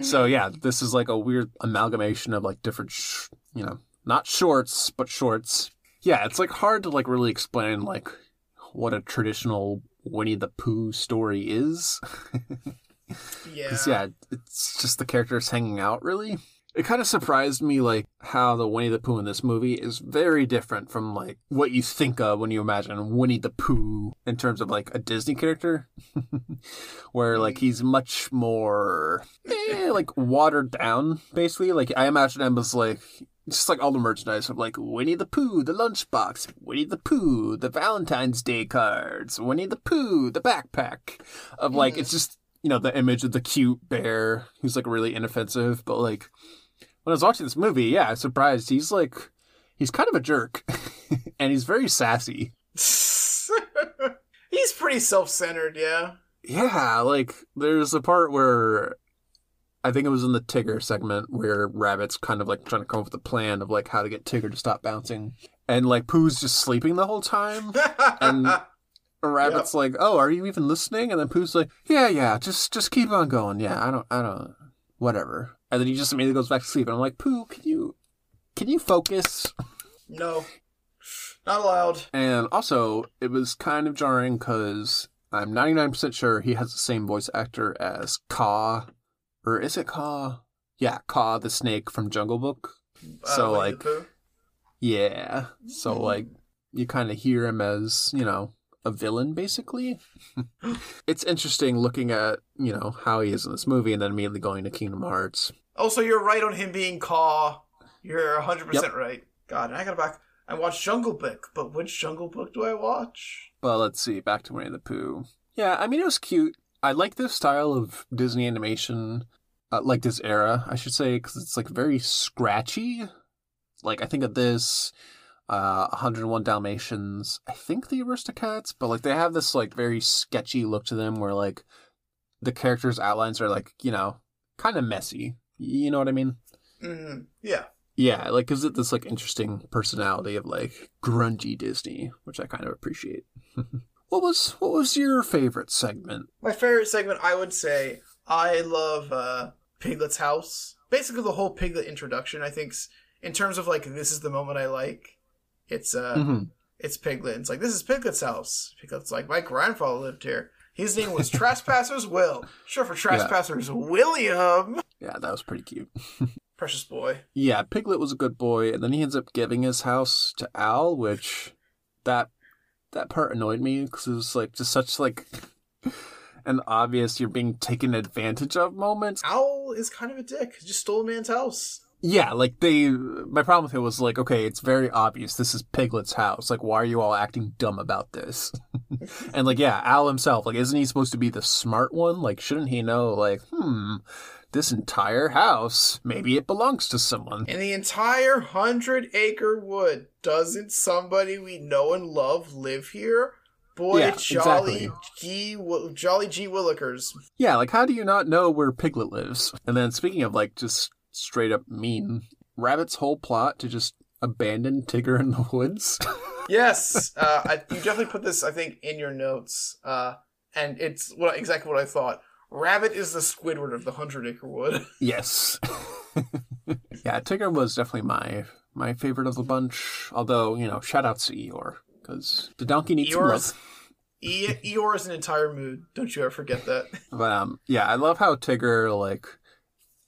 so mm-hmm. yeah, this is like a weird amalgamation of like different, sh- you know, not shorts but shorts. Yeah, it's like hard to like really explain like what a traditional Winnie the Pooh story is. Yeah. Yeah, it's just the characters hanging out. Really, it kind of surprised me like how the Winnie the Pooh in this movie is very different from like what you think of when you imagine Winnie the Pooh in terms of like a Disney character, where like he's much more eh, like watered down. Basically, like I imagine him as like just like all the merchandise of like Winnie the Pooh, the lunchbox, Winnie the Pooh, the Valentine's Day cards, Winnie the Pooh, the backpack. Of like, it's just you know the image of the cute bear who's like really inoffensive. But like when I was watching this movie, yeah, I was surprised. He's like he's kind of a jerk, and he's very sassy. He's pretty self-centered, yeah. Yeah, like there's a part where I think it was in the Tigger segment where Rabbit's kind of like trying to come up with a plan of like how to get Tigger to stop bouncing. And like Pooh's just sleeping the whole time. And Rabbit's like, "Oh, are you even listening?" And then Pooh's like, "Yeah, yeah, just just keep on going. Yeah, I don't I don't whatever." And then he just immediately goes back to sleep. And I'm like, "Pooh, can you can you focus?" no, not allowed. And also, it was kind of jarring because I'm 99% sure he has the same voice actor as Kaa, or is it Kaa? Yeah, Kaa the snake from Jungle Book. Uh, So, like- Pooh. Yeah, so like you kind of hear him as you know a villain basically. it's interesting looking at you know how he is in this movie and then immediately going to Kingdom Hearts. Also, you're right on him being Kaa. You're 100% right. God, and I gotta back. I watched Jungle Book, but which Jungle Book do I watch? Well, let's see, back to Winnie the Pooh. Yeah, I mean it was cute. I like this style of Disney animation, uh, like this era, I should say, because it's like very scratchy. Like I think of this, uh, 101 Dalmatians. I think the Aristocats, but like they have this like very sketchy look to them, where like the characters' outlines are like you know kind of messy. You know what I mean? Mm, yeah. Yeah, like gives it this like interesting personality of like grungy Disney, which I kind of appreciate. what was what was your favorite segment? My favorite segment, I would say, I love uh, Piglet's house. Basically, the whole Piglet introduction. I think, in terms of like, this is the moment I like. It's uh, Mhm. it's Piglet. It's like this is Piglet's house. Piglet's like my grandfather lived here. His name was Trespassers Will. Sure for Trespassers William. Yeah, that was pretty cute. Precious boy. Yeah, Piglet was a good boy, and then he ends up giving his house to Owl, which that that part annoyed me because it was like just such like an obvious you're being taken advantage of moment. Owl is kind of a dick. He just stole a man's house. Yeah, like they. My problem with it was like, okay, it's very obvious this is Piglet's house. Like, why are you all acting dumb about this? and like, yeah, Owl himself, like, isn't he supposed to be the smart one? Like, shouldn't he know? Like, hmm, this entire house, maybe it belongs to someone. And the entire hundred acre wood, doesn't somebody we know and love live here? Boy, Yeah, jolly exactly. G, jolly G Willikers. Yeah, like, how do you not know where Piglet lives? And then, speaking of like just straight up mean, Rabbit's whole plot to just abandon Tigger in the woods. Yes, uh, I, you definitely put this, I think, in your notes, uh, and it's what exactly what I thought. Rabbit is the Squidward of the hundred acre wood. Yes. yeah, Tigger was definitely my my favorite of the bunch. Although you know, shout outs to Eeyore because the donkey needs some love. e- Eeyore is an entire mood. Don't you ever forget that. But um, yeah, I love how Tigger like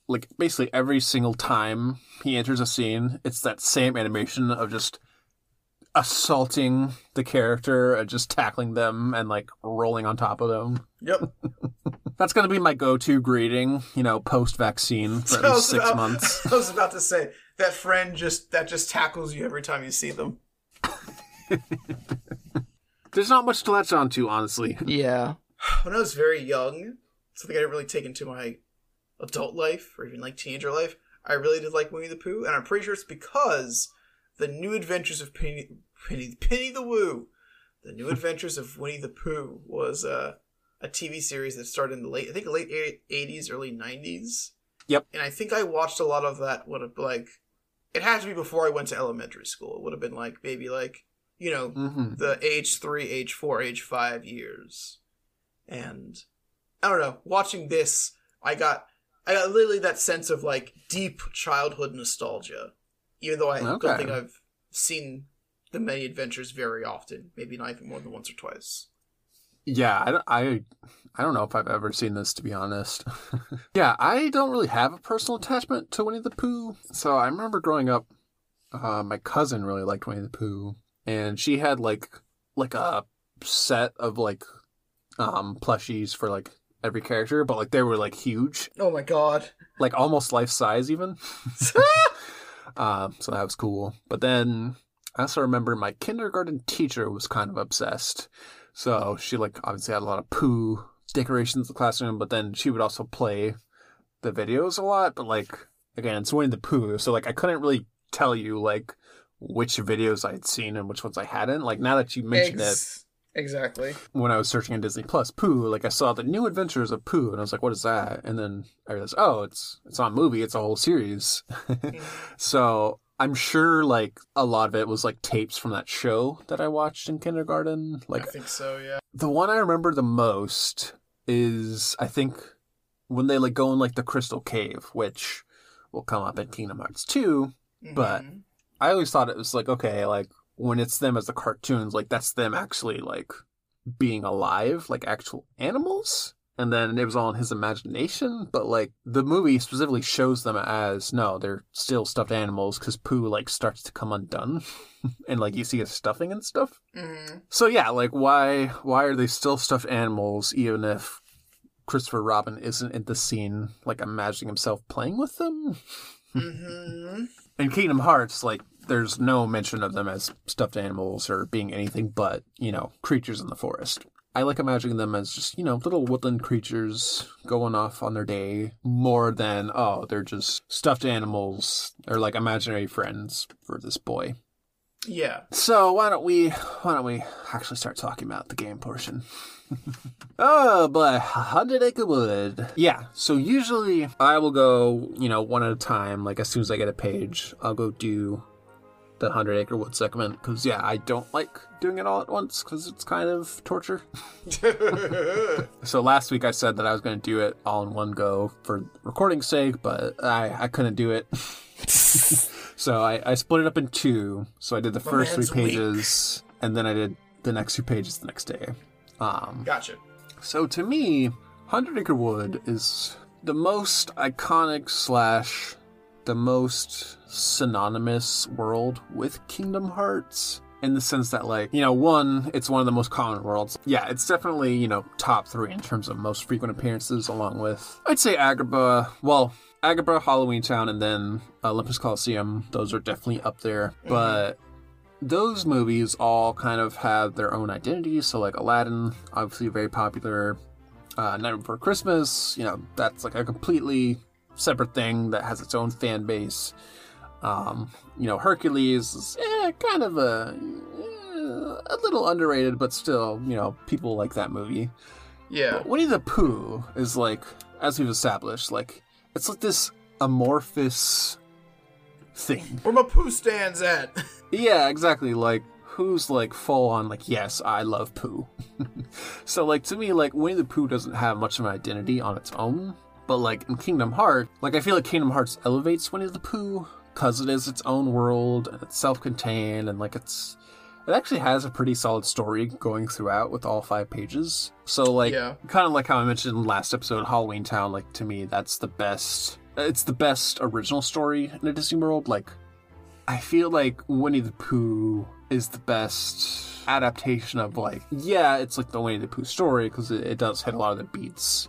like basically every single time he enters a scene, it's that same animation of just assaulting the character and just tackling them and like rolling on top of them. Yep. That's gonna be my go-to greeting, you know, post-vaccine for at I least six about- months. I was about to say that friend just that just tackles you every time you see them. There's not much to latch on to, honestly. Yeah. when I was very young, something I didn't really take into my adult life or even like teenager life, I really did like Winnie the Pooh, and I'm pretty sure it's because the New Adventures of Penny, Penny, Penny the Woo, the New Adventures of Winnie the Pooh was uh, a TV series that started in the late, I think late 80s, early 90s. Yep. And I think I watched a lot of that. Would have like, it had to be before I went to elementary school. It would have been like maybe like you know Mm-hmm. the age three, age four, age five years. And I don't know, watching this, I got I got literally that sense of like deep childhood nostalgia. Even though I Okay. don't think I've seen the many adventures very often, maybe not even more than once or twice. Yeah, I, don't- I, I don't know if I've ever seen this, to be honest. yeah, I don't really have a personal attachment to Winnie the Pooh. So I remember growing up, uh, my cousin really liked Winnie the Pooh, and she had like, like a set of like, um, plushies for like every character, but like they were like huge, Oh my god. like almost life size even. Um, so that was cool. But then I also remember my kindergarten teacher was kind of obsessed. So she like obviously had a lot of Pooh decorations in the classroom, but then she would also play the videos a lot. But like again, it's Winnie the Pooh, so like I couldn't really tell you like which videos I'd seen and which ones I hadn't. Like now that you mentioned it, Ex- Exactly. when I was searching on Disney Plus, Pooh, like I saw the new adventures of Pooh, and I was like, "What is that?" And then I realized, oh, it's it's not a movie; it's a whole series. so I'm sure like a lot of it was like tapes from that show that I watched in kindergarten. Like I think so, yeah. the one I remember the most is I think when they like go in like the Crystal Cave, which will come up in Kingdom Hearts 2. But- Mhm. I always thought it was like okay, like when it's them as the cartoons, like that's them actually like being alive, like actual animals. And then it was all in his imagination, but like the movie specifically shows them as no, they're still stuffed animals because Pooh like starts to come undone, and like you see his stuffing and stuff. Mhm. So yeah, like why why are they still stuffed animals even if Christopher Robin isn't in the scene, like imagining himself playing with them? Mhm. in Kingdom Hearts, like there's no mention of them as stuffed animals or being anything but, you know, creatures in the forest. I like imagining them as just, you know, little woodland creatures going off on their day more than, oh, they're just stuffed animals or like imaginary friends for this boy. Yeah. So why don't we why don't we actually start talking about the game portion? oh boy, Hundred Acre Wood. Yeah. So usually I will go, you know, one at a time. Like as soon as I get a page, I'll go do the Hundred Acre Wood segment because yeah, I don't like doing it all at once because it's kind of torture. so last week I said that I was going to do it all in one go for recording's sake, but I I couldn't do it. so I, I split it up in two. So I did the first three man's weak. pages, and then I did the next two pages the next day. Um, Gotcha. so to me, Hundred Acre Wood is the most iconic slash the most synonymous world with Kingdom Hearts. In the sense that, like, you know, one, it's one of the most common worlds. Yeah, it's definitely, you know, top three in terms of most frequent appearances, along with, I'd say Agrabah. Well, Agrabah, Halloween Town, and then Olympus Coliseum. Those are definitely up there. But those movies all kind of have their own identity. So, like Aladdin, obviously very popular. Uh, Night Before Christmas, you know, that's like a completely separate thing that has its own fan base. Um, you know, Hercules is eh, kind of a eh, a little underrated, but still, you know, people like that movie. Yeah. Winnie the Pooh is like, as we've established, like it's like this amorphous thing. Where my poo stands at. Yeah, exactly. Like, who's like full on, like, yes, I love Pooh. so, like, to me, like, Winnie the Pooh doesn't have much of an identity on its own. But, like, in Kingdom Hearts, like, I feel like Kingdom Hearts elevates Winnie the Pooh because it is its own world and it's self contained and, like, it's. It actually has a pretty solid story going throughout with all five pages. So, like, Yeah. kind of like how I mentioned in the last episode, Halloween Town, like, to me, that's the best. It's the best original story in a Disney world. Like, I feel like Winnie the Pooh is the best adaptation of like yeah, it's like the Winnie the Pooh story because it, it does hit a lot of the beats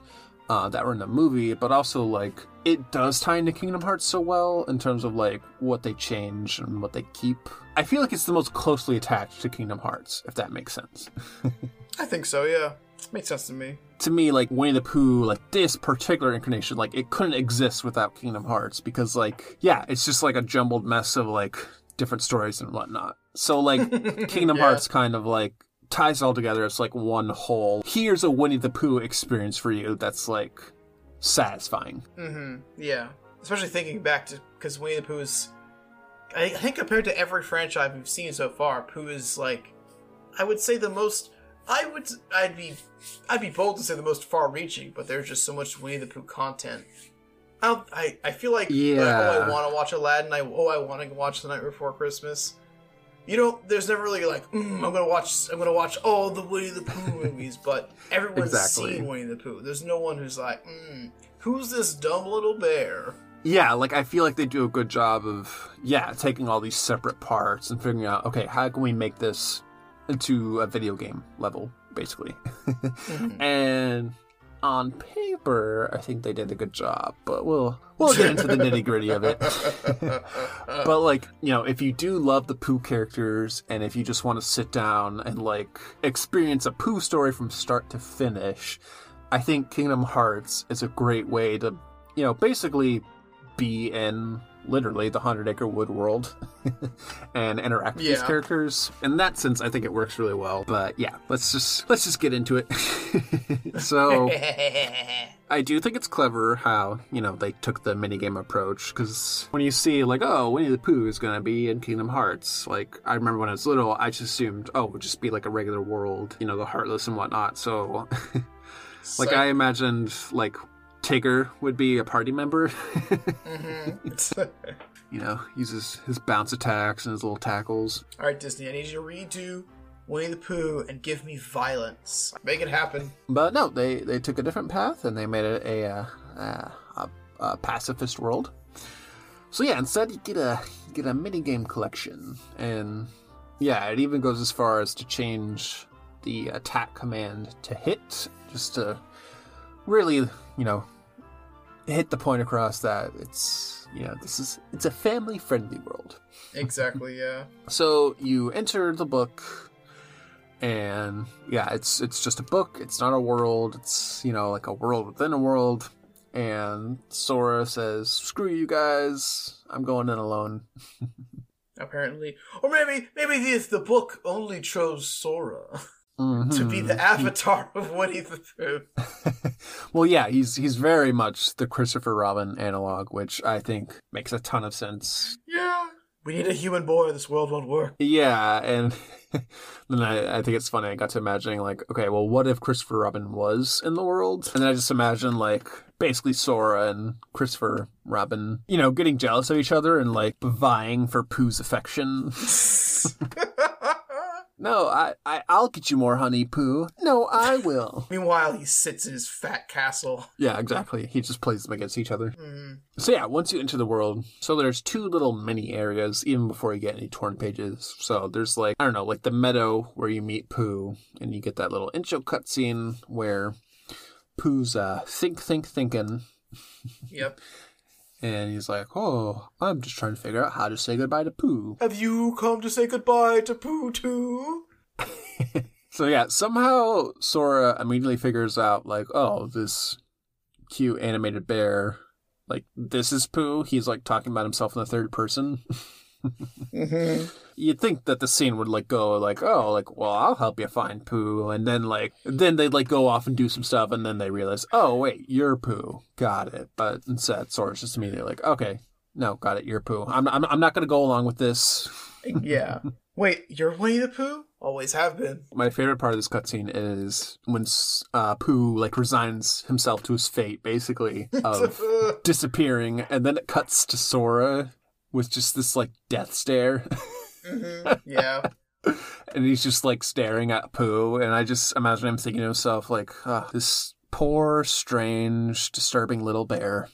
uh, that were in the movie, but also like it does tie into Kingdom Hearts so well in terms of like what they change and what they keep. I feel like it's the most closely attached to Kingdom Hearts, if that makes sense. I think so, yeah. Makes sense to me. to me, like Winnie the Pooh, like this particular incarnation, like it couldn't exist without Kingdom Hearts because, like, yeah, it's just like a jumbled mess of like different stories and whatnot. So, like, Kingdom Yeah. Hearts kind of like ties it all together. It's like one whole. Here's a Winnie the Pooh experience for you that's like satisfying. Mm-hmm. Yeah. Especially thinking back to because Winnie the Pooh is, I think compared to every franchise we've seen so far, Pooh is like, I would say the most. I would. I'd be. I'd be bold to say the most far-reaching, but there's just so much Winnie the Pooh content. I don't, I, I feel like, like, oh, I want to watch Aladdin. I oh, I want to watch The Night Before Christmas. You know, there's never really like mm, I'm gonna watch. I'm gonna watch all the Winnie the Pooh movies, but everyone's Exactly. seen Winnie the Pooh. There's no one who's like, mm, who's this dumb little bear? Yeah, like I feel like they do a good job of yeah taking all these separate parts and figuring out okay how can we make this into a video game level basically, and on paper I think they did a good job, but we'll we'll get into the nitty gritty of it. but like you know if you do love the Pooh characters and if you just want to sit down and like experience a Pooh story from start to finish, I think Kingdom Hearts is a great way to you know basically be in literally the Hundred Acre Wood world and interact with these characters. In that sense, I think it works really well. But yeah, let's just let's just get into it. so I do think it's clever how you know they took the minigame approach because when you see like oh Winnie the Pooh is gonna be in Kingdom Hearts, like I remember when I was little, I just assumed oh it would just be like a regular world, you know, the Heartless and whatnot. So like I imagined like Tigger would be a party member. you know, uses his bounce attacks and his little tackles. All right, Disney, I need you to redo Winnie the Pooh and give me violence. Make it happen. But no, they they took a different path and they made it a uh, uh, a, a pacifist world. So yeah, instead you get a you get a minigame collection, and yeah, it even goes as far as to change the attack command to hit, just to really you know hit the point across that it's you know this is it's a family friendly world. Exactly. Yeah. So you enter the book, and yeah, it's it's just a book. It's not a world. It's you know like a world within a world. And Sora says, "Screw you guys! I'm going in alone." apparently. Or maybe maybe the the book only chose Sora to be the mm-hmm. avatar of Winnie the Pooh. well, yeah, he's he's very much the Christopher Robin analog, which I think makes a ton of sense. Yeah. We need a human boy. This world won't work. Yeah, and then I, I think it's funny. I got to imagining like, okay, well, what if Christopher Robin was in the world? And then I just imagine like basically Sora and Christopher Robin, you know, getting jealous of each other and like vying for Pooh's affection. no, I, I I'll get you more honey, Pooh. No, I will. Meanwhile, he sits in his fat castle. yeah, exactly. He just plays them against each other. Mhm. So yeah, once you enter the world, so there's two little mini areas even before you get any torn pages. So there's like I don't know, like the meadow where you meet Pooh, and you get that little intro cutscene where Pooh's uh think think thinking, Yep. and he's like, "Oh, I'm just trying to figure out how to say goodbye to Pooh." Have you come to say goodbye to Pooh too? So yeah, somehow Sora immediately figures out like, "Oh, this cute animated bear." Like this is Pooh. He's like talking about himself in the third person. Mm-hmm. You'd think that the scene would like go like oh like well i'll help you find pooh and then like then they'd like go off and do some stuff and then they realize oh wait you're pooh got it but instead sora's just immediately like okay no got it you're pooh i'm, I'm, I'm not gonna go along with this yeah. Wait, you're Winnie the Pooh? Always have been. my favorite part of this cutscene is when uh, pooh like resigns himself to his fate basically of disappearing and then it cuts to sora with just this like death stare hmm Yeah. and he's just like staring at Pooh, and I just imagine him thinking to himself, like, "Ah, this poor, strange, disturbing little bear.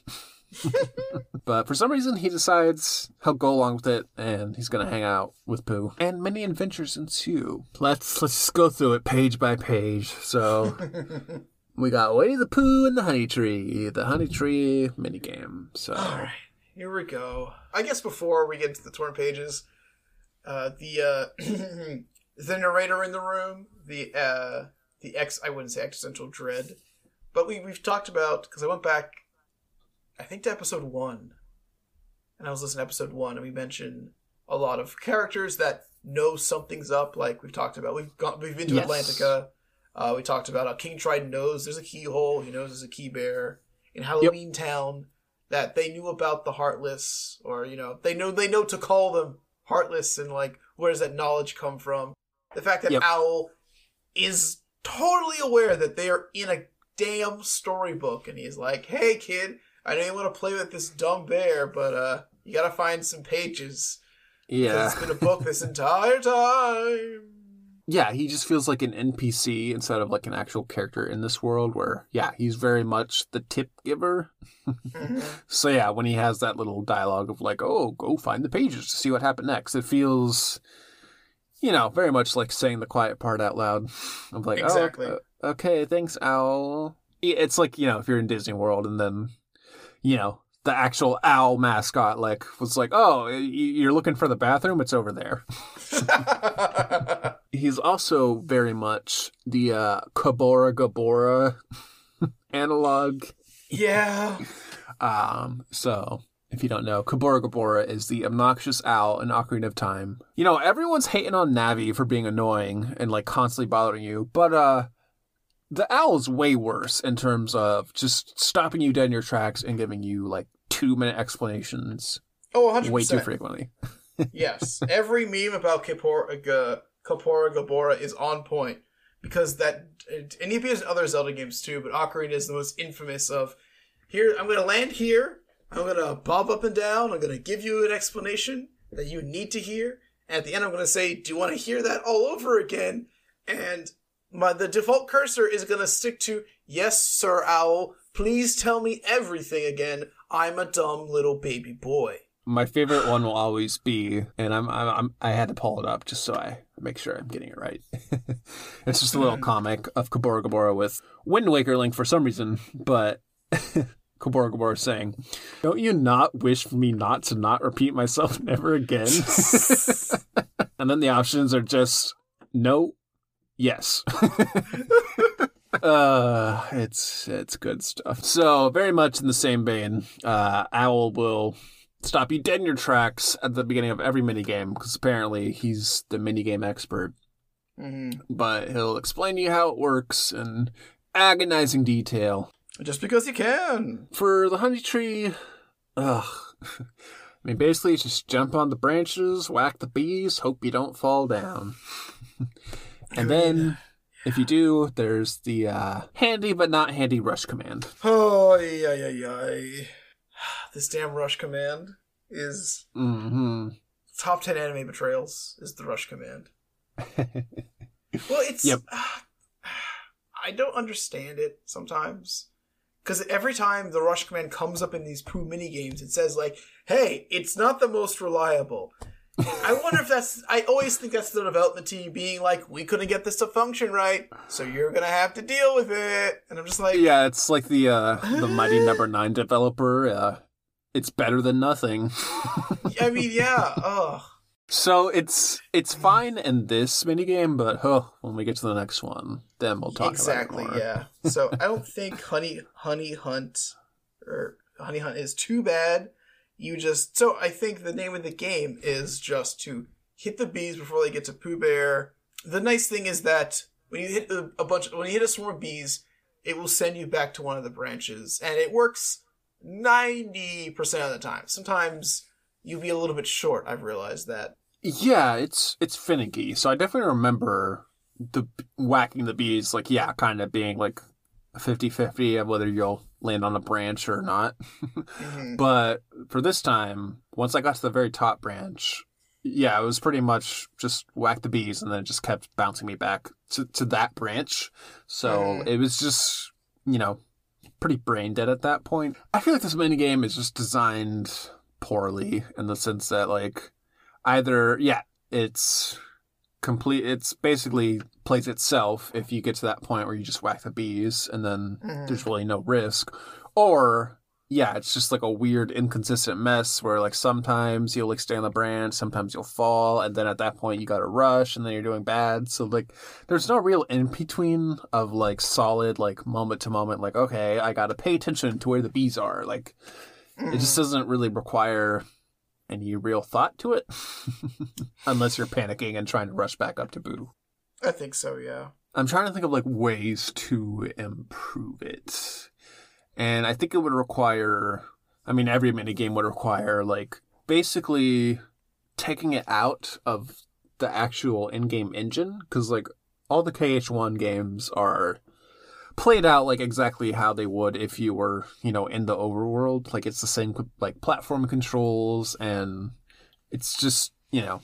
but for some reason, he decides he'll go along with it, and he's gonna hang out with Pooh, and many adventures ensue. Let's let's just go through it page by page. So. We got Winnie the Pooh and the Honey Tree, the Honey Tree minigame. So, All right, here we go. I guess before we get to the torn pages, uh, the uh, the narrator in the room, the uh, the ex I wouldn't say existential dread, but we we've talked about because I went back, I think to episode one, and I was listening to episode one, and we mentioned a lot of characters that know something's up. Like we've talked about, we've gone we've been to Yes. Atlantica. Uh, we talked about how King Triton knows there's a keyhole. He knows there's a key bear in Halloween Town that they knew about the Heartless, or you know, they know they know to call them Heartless, and like, where does that knowledge come from? The fact that Yep. Owl is totally aware that they are in a damn storybook, and he's like, "Hey, kid, I know you want to play with this dumb bear, but uh, you gotta find some pages. yeah. it's been a book this entire time." Yeah, he just feels like an NPC instead of like an actual character in this world where, yeah, he's very much the tip giver. Mhm. So, yeah, when he has that little dialogue of like, oh, go find the pages to see what happened next, it feels, you know, very much like saying the quiet part out loud. Of like, Exactly. oh, okay, thanks, Owl. It's like, you know, if you're in Disney World and then, you know, the actual owl mascot like was like, "Oh, you're looking for the bathroom? It's over there." He's also very much the uh, Kaepora Gaebora analog. yeah. Um, so if you don't know, Kaepora Gaebora is the obnoxious owl in Ocarina of Time. You know, everyone's hating on Navi for being annoying and like constantly bothering you, but uh the owl is way worse in terms of just stopping you dead in your tracks and giving you like two minute explanations Oh, 100%. way too frequently. yes, every meme about Kaepora, G- Kaepora Gaebora is on point because that and he appears in other Zelda games too. But Ocarina is the most infamous of here. I'm going to land here. I'm going to bob up and down. I'm going to give you an explanation that you need to hear. And at the end, I'm going to say, "Do you want to hear that all over again?" And my the default cursor is going to stick to yes, Sir Owl. Please tell me everything again. I'm a dumb little baby boy. My favorite one will always be, and I'm, I'm, I'm I had to pull it up just so I make sure I'm getting it right. it's just a little comic of Kaepora Gaebora with Wind Waker Link for some reason, but Kaepora Gaebora saying, "Don't you not wish for me not to not repeat myself never again?" and then the options are just no, yes. uh it's it's good stuff so very much in the same vein uh owl will stop you dead in your tracks at the beginning of every minigame because apparently he's the minigame expert. Mhm. But he'll explain to you how it works in agonizing detail. Just because he can. For the honey tree, ugh. I mean, basically, just jump on the branches, whack the bees, hope you don't fall down. and then, if you do, there's the uh, handy but not handy rush command. Oh, yeah, yeah, yeah. This damn rush command is hmm top 10 anime betrayals is the rush command. Well, it's. Yep. I don't understand it sometimes. Because every time the rush command comes up in these Pooh mini games, it says, like, hey, it's not the most reliable. I wonder if that's. I always think that's the development team being like, we couldn't get this to function right, so you're gonna have to deal with it. And I'm just like, Yeah, it's like the uh, the Mighty Number Nine developer. Uh, it's better than nothing. I mean, yeah, ugh. So it's it's fine in this minigame, but huh, when we get to the next one, then we'll talk exactly, about it more. yeah. So I don't think Honey Honey Hunt or Honey Hunt is too bad. You just so I think the name of the game is just to hit the bees before they get to Pooh Bear. The nice thing is that when you hit a bunch, when you hit a swarm of bees, it will send you back to one of the branches, and it works ninety percent of the time. Sometimes you'll be a little bit short. I've realized that. Yeah, it's it's finicky. So I definitely remember the whacking the bees, like yeah, kind of being like 50-50 of whether you'll land on a branch or not. Mhm. But for this time, once I got to the very top branch, yeah, it was pretty much just whack the bees and then it just kept bouncing me back to, to that branch. So Mhm. it was just, you know, pretty brain dead at that point. I feel like this minigame is just designed poorly in the sense that, like, either, yeah, it's complete, it's basically plays itself if you get to that point where you just whack the bees and then Mhm. there's really no risk. Or yeah, it's just like a weird inconsistent mess where like sometimes you'll like stay on the branch, sometimes you'll fall, and then at that point you gotta rush and then you're doing bad. So like there's no real in between of like solid like moment to moment like, okay, I gotta pay attention to where the bees are. Like it just mm. doesn't really require any real thought to it. Unless you're panicking and trying to rush back up to Pooh. I think so. Yeah. I'm trying to think of like ways to improve it. And I think it would require I mean every minigame would require like basically taking it out of the actual in-game engine cuz like all the KH1 games are played out like exactly how they would if you were, you know, in the overworld. Like it's the same like platform controls and it's just, you know,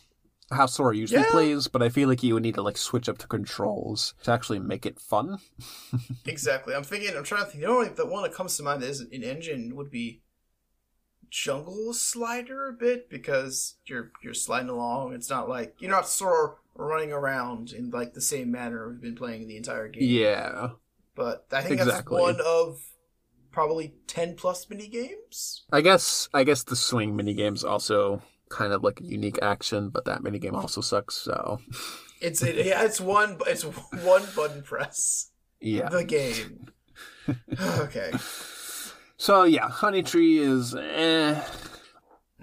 how Sora usually Yeah. plays, but I feel like you would need to like switch up the controls to actually make it fun. Exactly. I'm thinking. I'm trying to think. The only the one that comes to mind is an engine would be Jungle Slider a bit because you're you're sliding along. It's not like you're not sort of running around in like the same manner we've been playing the entire game. Yeah. But I think Exactly. that's one of probably ten plus mini games. I guess I guess the swing mini games also kind of like a unique action, but that minigame also sucks, so It's it, yeah, it's one it's one button press. yeah. The game. okay. So yeah, Honey Tree is eh.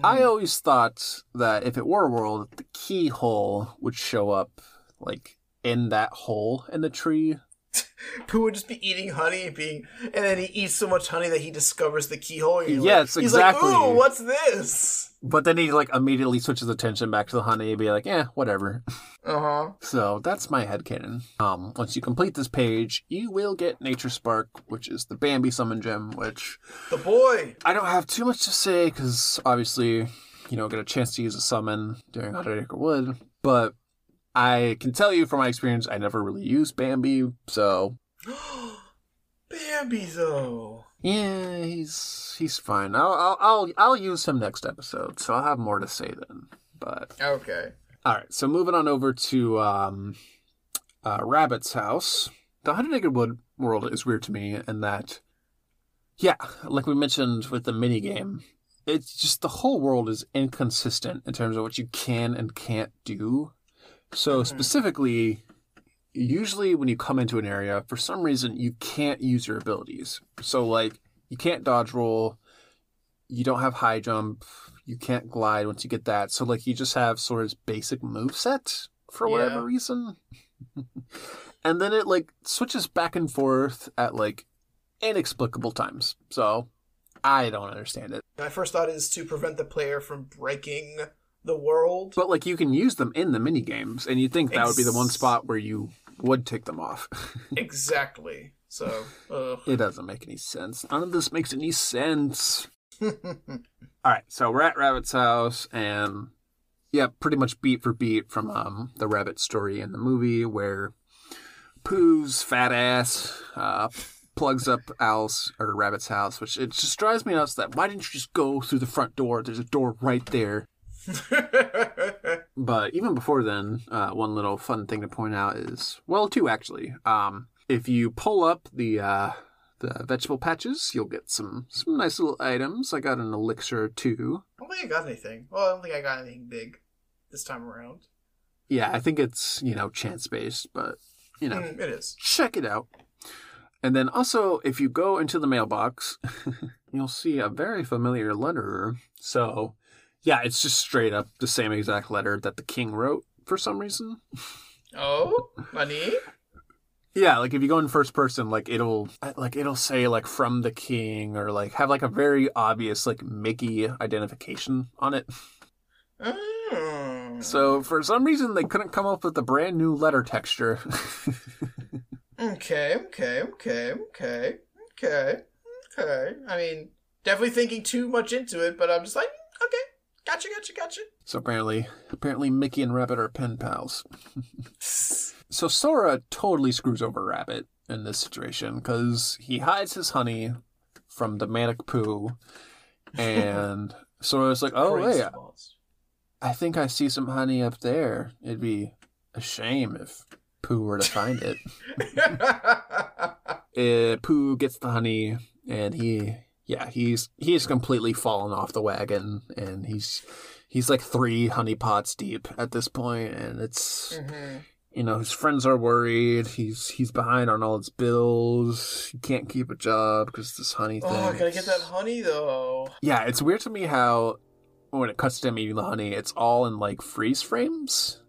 I always thought that if it were a world, the keyhole would show up like in that hole in the tree. Pooh would just be eating honey and being, and then he eats so much honey that he discovers the keyhole. And Yes, like, he's exactly. like, "Ooh, what's this?" But then he like immediately switches attention back to the honey and be like, eh, whatever. Uh huh. So that's my headcanon. Um, once you complete this page, you will get Nature Spark, which is the Bambi summon gem, which The boy. I don't have too much to say because obviously, you know, get a chance to use a summon during Hundred Acre Wood, but I can tell you from my experience, I never really used Bambi, so Bambi though. Yeah, he's he's fine. I'll I'll I'll, I'll use him next episode, so I'll have more to say then. But Okay. all right, so moving on over to um, uh, Rabbit's house. The Hundred Acre Wood world is weird to me in that, yeah, like we mentioned with the mini game, it's just the whole world is inconsistent in terms of what you can and can't do. So specifically, usually when you come into an area, for some reason you can't use your abilities. So like you can't dodge roll, you don't have high jump, you can't glide once you get that. So like you just have Sora's basic move set for whatever Yeah. reason. and then it like switches back and forth at like inexplicable times. So I don't understand it. My first thought is to prevent the player from breaking the world. But like you can use them in the mini games, and you think that would be the one spot where you would take them off. exactly. So, ugh. it doesn't make any sense. None of this makes any sense. All right, so we're at Rabbit's house, and yeah, pretty much beat for beat from um, the Rabbit story in the movie, where Pooh's fat ass uh, plugs up Owl's or Rabbit's house, which it just drives me nuts. That why didn't you just go through the front door? There's a door right there. But even before then, uh, one little fun thing to point out is well, two actually. Um, if you pull up the uh, the vegetable patches, you'll get some some nice little items. I got an elixir too. I don't think I got anything. Well, I don't think I got anything big this time around. Yeah, I think it's you know chance based, but you know Mm, it is. check it out. And then also, if you go into the mailbox, you'll see a very familiar letter. So, yeah, it's just straight up the same exact letter that the king wrote for some reason. Oh, money? Yeah, like if you go in first person, like it'll like it'll say like from the king or like have like a very obvious like Mickey identification on it. Mm. So for some reason they couldn't come up with a brand new letter texture. Okay, okay, okay, okay, okay, okay. I mean, definitely thinking too much into it, but I'm just like, okay, gotcha, gotcha, gotcha. so apparently apparently Mickey and Rabbit are pen pals. So Sora totally screws over Rabbit in this situation because he hides his honey from the manic Pooh, and Sora's like, "Oh Crazy wait, balls. I think I see some honey up there. It'd be a shame if Pooh were to find it. uh, Pooh gets the honey, and he, yeah, he's he's completely fallen off the wagon, and he's he's like three honeypots deep at this point, and it's Mhm. you know his friends are worried. He's he's behind on all his bills. He can't keep a job because this honey thing. Oh, I gotta get that honey though. Yeah, it's weird to me how when it cuts to him eating the honey, it's all in like freeze frames.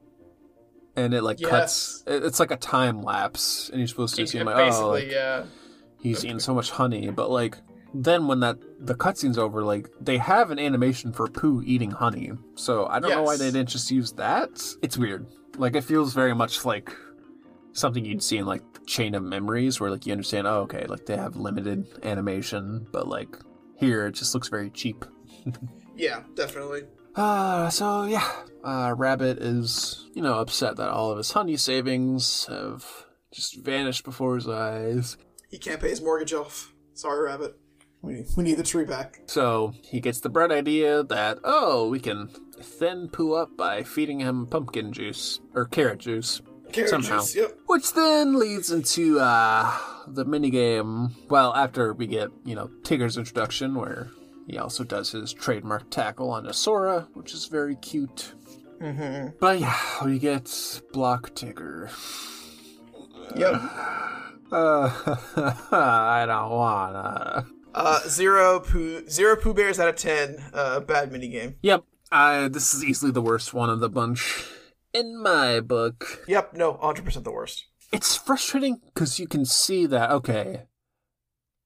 And it like cuts it's like a time lapse and you're supposed to assume like, oh like, yeah. he's eating so much honey. But like then when that the cutscene's over, like they have an animation for Pooh eating honey. So I don't know why they didn't just use that. It's weird. Like it feels very much like something you'd see in like Chain of Memories where like you understand, oh okay, like they have limited animation, but like here it just looks very cheap. Yeah, definitely. Uh, so yeah, uh, Rabbit is, you know, upset that all of his honey savings have just vanished before his eyes. He can't pay his mortgage off. Sorry, Rabbit. We, we need the tree back. So he gets the bright idea that, oh, we can thin Pooh up by feeding him pumpkin juice, or carrot juice. Carrot Somehow. juice, yep. Which then leads into, uh, the minigame. Well, after we get, you know, Tigger's introduction, where he also does his trademark tackle on Sora, which is very cute. Mm-hmm. But yeah, we get Block Tigger. Yep. Uh, I don't wanna. Uh, zero Pooh, zero Pooh bears out of ten. Uh, bad minigame. Yep, uh, this is easily the worst one of the bunch. In my book, Yep, no, 100% the worst. it's frustrating because you can see that, okay,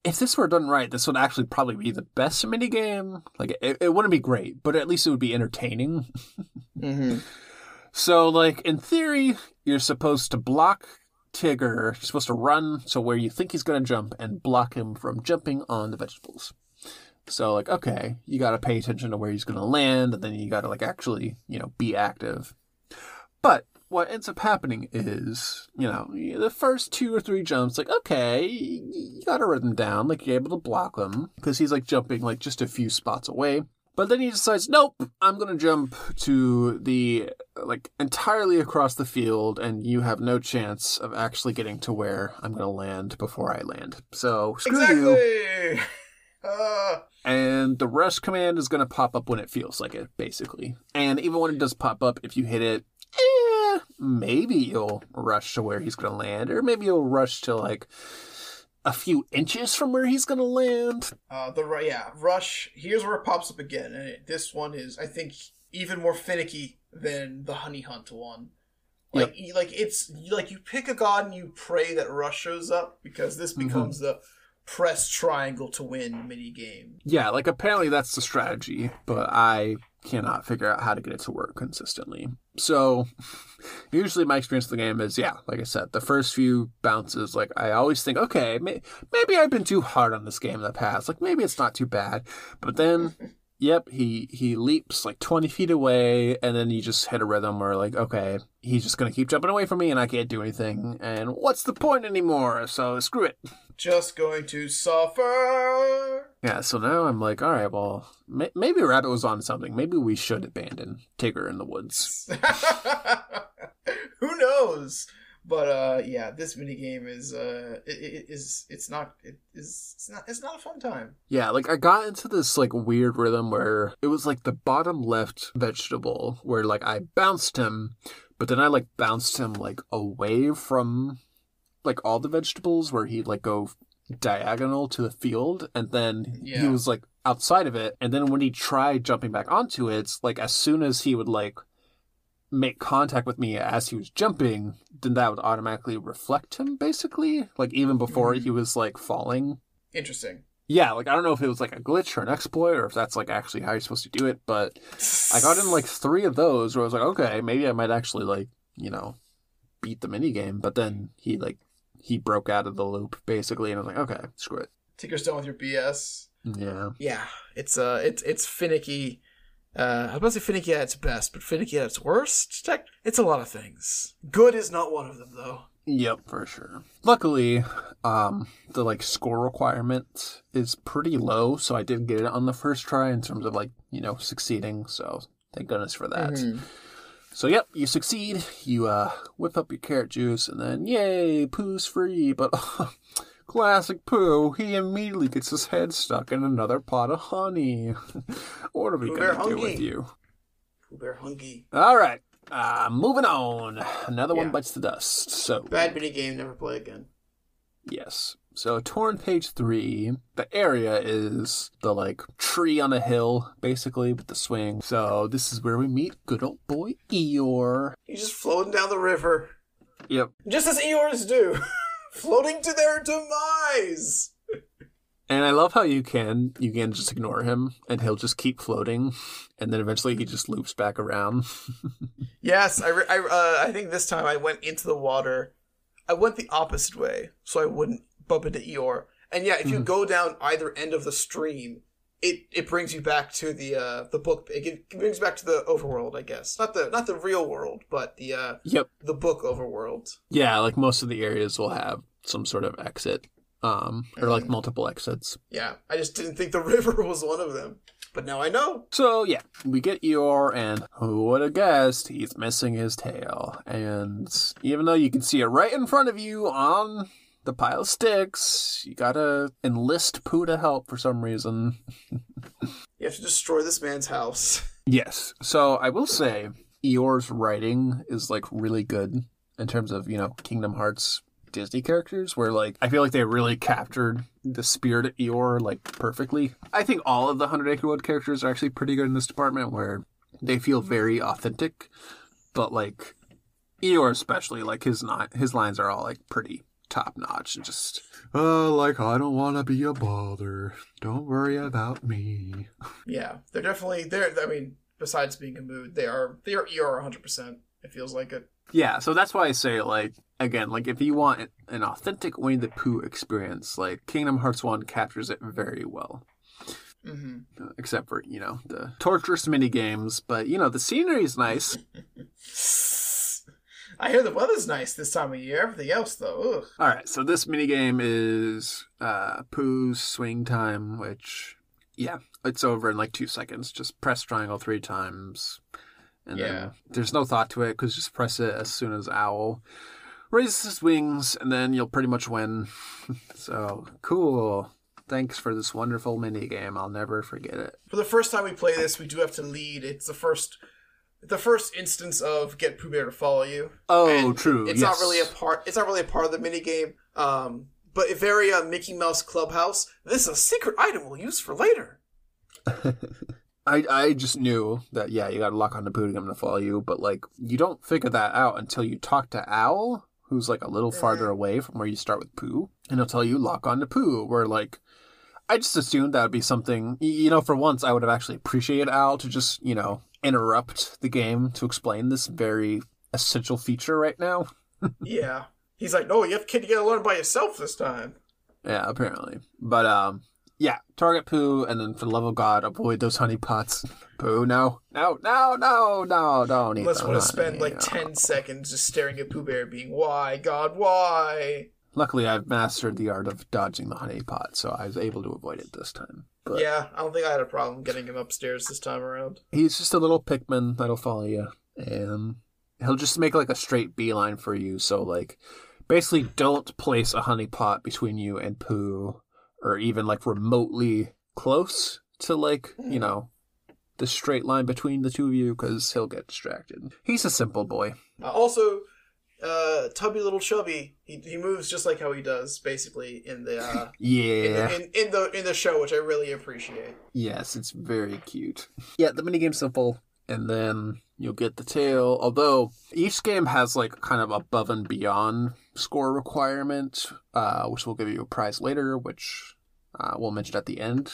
if this were done right, this would actually probably be the best minigame. Like, it, it wouldn't be great, but at least it would be entertaining. Mm-hmm. So, like, in theory, you're supposed to block Tigger. You're supposed to run so where you think he's going to jump and block him from jumping on the vegetables. So, like, okay, you got to pay attention to where he's going to land, and then you got to, like, actually, you know, be active. But what ends up happening is, you know, the first two or three jumps, like, okay, you got to run them down, like, you're able to block them because he's, like, jumping, like, just a few spots away. But then he decides, nope, I'm going to jump to the, like, entirely across the field, and you have no chance of actually getting to where I'm going to land before I land. So, screw you. Exactly. Uh, And the rush command is going to pop up when it feels like it, basically. And even when it does pop up, if you hit it, eh, maybe you'll rush to where he's going to land, or maybe you'll rush to, like, a few inches from where he's gonna land. Uh, the yeah rush. Here's where it pops up again, and it, this one is I think even more finicky than the honey hunt one. Like y- like it's like you pick a god and you pray that rush shows up because this becomes the press triangle to win mini game. Yeah, like apparently that's the strategy, but I cannot figure out how to get it to work consistently. So usually my experience with the game is yeah, like I said, the first few bounces, like I always think, okay, may- maybe I've been too hard on this game in the past. Like maybe it's not too bad, but then. Yep, he he leaps like twenty feet away, and then you just hit a rhythm where like, okay, he's just gonna keep jumping away from me, and I can't do anything. And what's the point anymore? So screw it. Just going to suffer. Yeah, so now I'm like, all right, well, may- maybe Rabbit was on something. Maybe we should abandon Tigger in the woods. Who knows? But uh, yeah, this mini game is uh, it, it is it's not it is it's not it's not a fun time. Yeah, like I got into this like weird rhythm where it was like the bottom left vegetable where like I bounced him, but then I like bounced him like away from like all the vegetables where he'd like go diagonal to the field and then he was like outside of it and then when he tried jumping back onto it like as soon as he would like make contact with me as he was jumping then that would automatically reflect him basically like even before Mhm. he was like falling Interesting. yeah, like I don't know if it was like a glitch or an exploit or if that's like actually how you're supposed to do it, but I got in like three of those where I was like, okay, maybe I might actually like, you know, beat the mini game. But then he like he broke out of the loop basically, and I was like, okay, screw it. Tigger's done with your BS. Yeah, Yeah, it's uh, it's it's finicky. Uh, I was about to say finicky at its best, but finicky at its worst. Tech- It's a lot of things. Good is not one of them, though. yep, for sure. Luckily, um, the like score requirement is pretty low, so I did get it on the first try in terms of like you know succeeding. So thank goodness for that. Mhm. So yep, you succeed. You uh whip up your carrot juice, and then yay, Pooh's free. But classic Pooh, he immediately gets his head stuck in another pot of honey. what are we gonna Bear do with you? Pooh Bear hungry. All right, uh, moving on. Another one bites the dust. So Bad mini game. Never play again. yes. So torn page three, the area is the like tree on a hill, basically with the swing. So this is where we meet good old boy Eeyore. He's just floating down the river, Yep. just as Eeyores do, floating to their demise. And I love how you can you can just ignore him and he'll just keep floating, and then eventually he just loops back around. Yes, I, I, uh, I think this time I went into the water. I went the opposite way, so I wouldn't bump into Eeyore. And yeah, if you Mhm. go down either end of the stream, it, it brings you back to the uh, the book. It, it brings you back to the overworld, I guess. Not the not the real world, but the uh, yep. the book overworld. Yeah, like most of the areas will have some sort of exit, um, or like Mhm. multiple exits. Yeah, I just didn't think the river was one of them, but now I know. So yeah, we get Eeyore, and who would have guessed he's missing his tail? And even though you can see it right in front of you on the pile of sticks, you gotta enlist Pooh to help for some reason. You have to destroy this man's house. Yes. So I will say Eeyore's writing is like really good in terms of, you know, Kingdom Hearts Disney characters where like I feel like they really captured the spirit of Eeyore like perfectly. I think all of the Hundred Acre Wood characters are actually pretty good in this department where they feel very authentic, but like Eeyore especially, like his not his lines are all like pretty top notch and just uh like I don't wanna be a bother. Don't worry about me. Yeah, they're definitely they're. I mean, besides being a mood, they are they are ER 100. percent It feels like it. Yeah, so that's why I say like again, like if you want an authentic Winnie the Pooh experience, like Kingdom Hearts One captures it very well. hmm Uh, Except for you know the torturous mini games, but you know the scenery is nice. I hear the weather's nice this time of year. Everything else, though, ugh. All right, so this mini game is uh, Pooh's swing time, which yeah, it's over in like two seconds. Just press triangle three times, and Yeah. then there's no thought to it because just press it as soon as Owl raises his wings, and then you'll pretty much win. so cool. Thanks for this wonderful mini game. I'll never forget it. For the first time we play this, we do have to lead. It's the first, the first instance of get Pooh Bear to follow you. Oh, And true. It's yes. not really a part. It's not really a part of the mini game. Um, but a very uh, Mickey Mouse Clubhouse. This is a secret item we'll use for later. I I just knew that yeah, you got to lock on to Pooh to get him to follow you, but like you don't figure that out until you talk to Owl, who's like a little farther away from where you start with Pooh, and he'll tell you lock on to Pooh. Where like I just assumed that would be something you know. For once, I would have actually appreciated Owl to just you know interrupt the game to explain this very essential feature right now. yeah. He's like, no, you have kid, you gotta learn by yourself this time. Yeah, apparently. But um yeah, target Pooh and then for the love of God, avoid those honey pots. Pooh, no. No, no, no, no, don't eat the want to spend like 10 seconds just staring at Pooh Bear being, why, God, why? Luckily I've mastered the art of dodging the honey pot, so I was able to avoid it this time. But Yeah, I don't think I had a problem getting him upstairs this time around. he's just a little Pikmin that'll follow you. And he'll just make like a straight beeline for you, so like basically don't place a honey pot between you and Pooh or even like remotely close to like, you know, the straight line between the two of you because he'll get distracted. He's a simple boy. Uh, also, uh, Tubby Little Chubby, he, he moves just like how he does, basically, in the, uh, in, Yeah. the in, in the in the show, which I really appreciate. Yes, it's very cute. Yeah, the minigame's simple, and then you'll get the tail. Although each game has like kind of above and beyond score requirement, uh, which will give you a prize later, which uh, we'll mention at the end.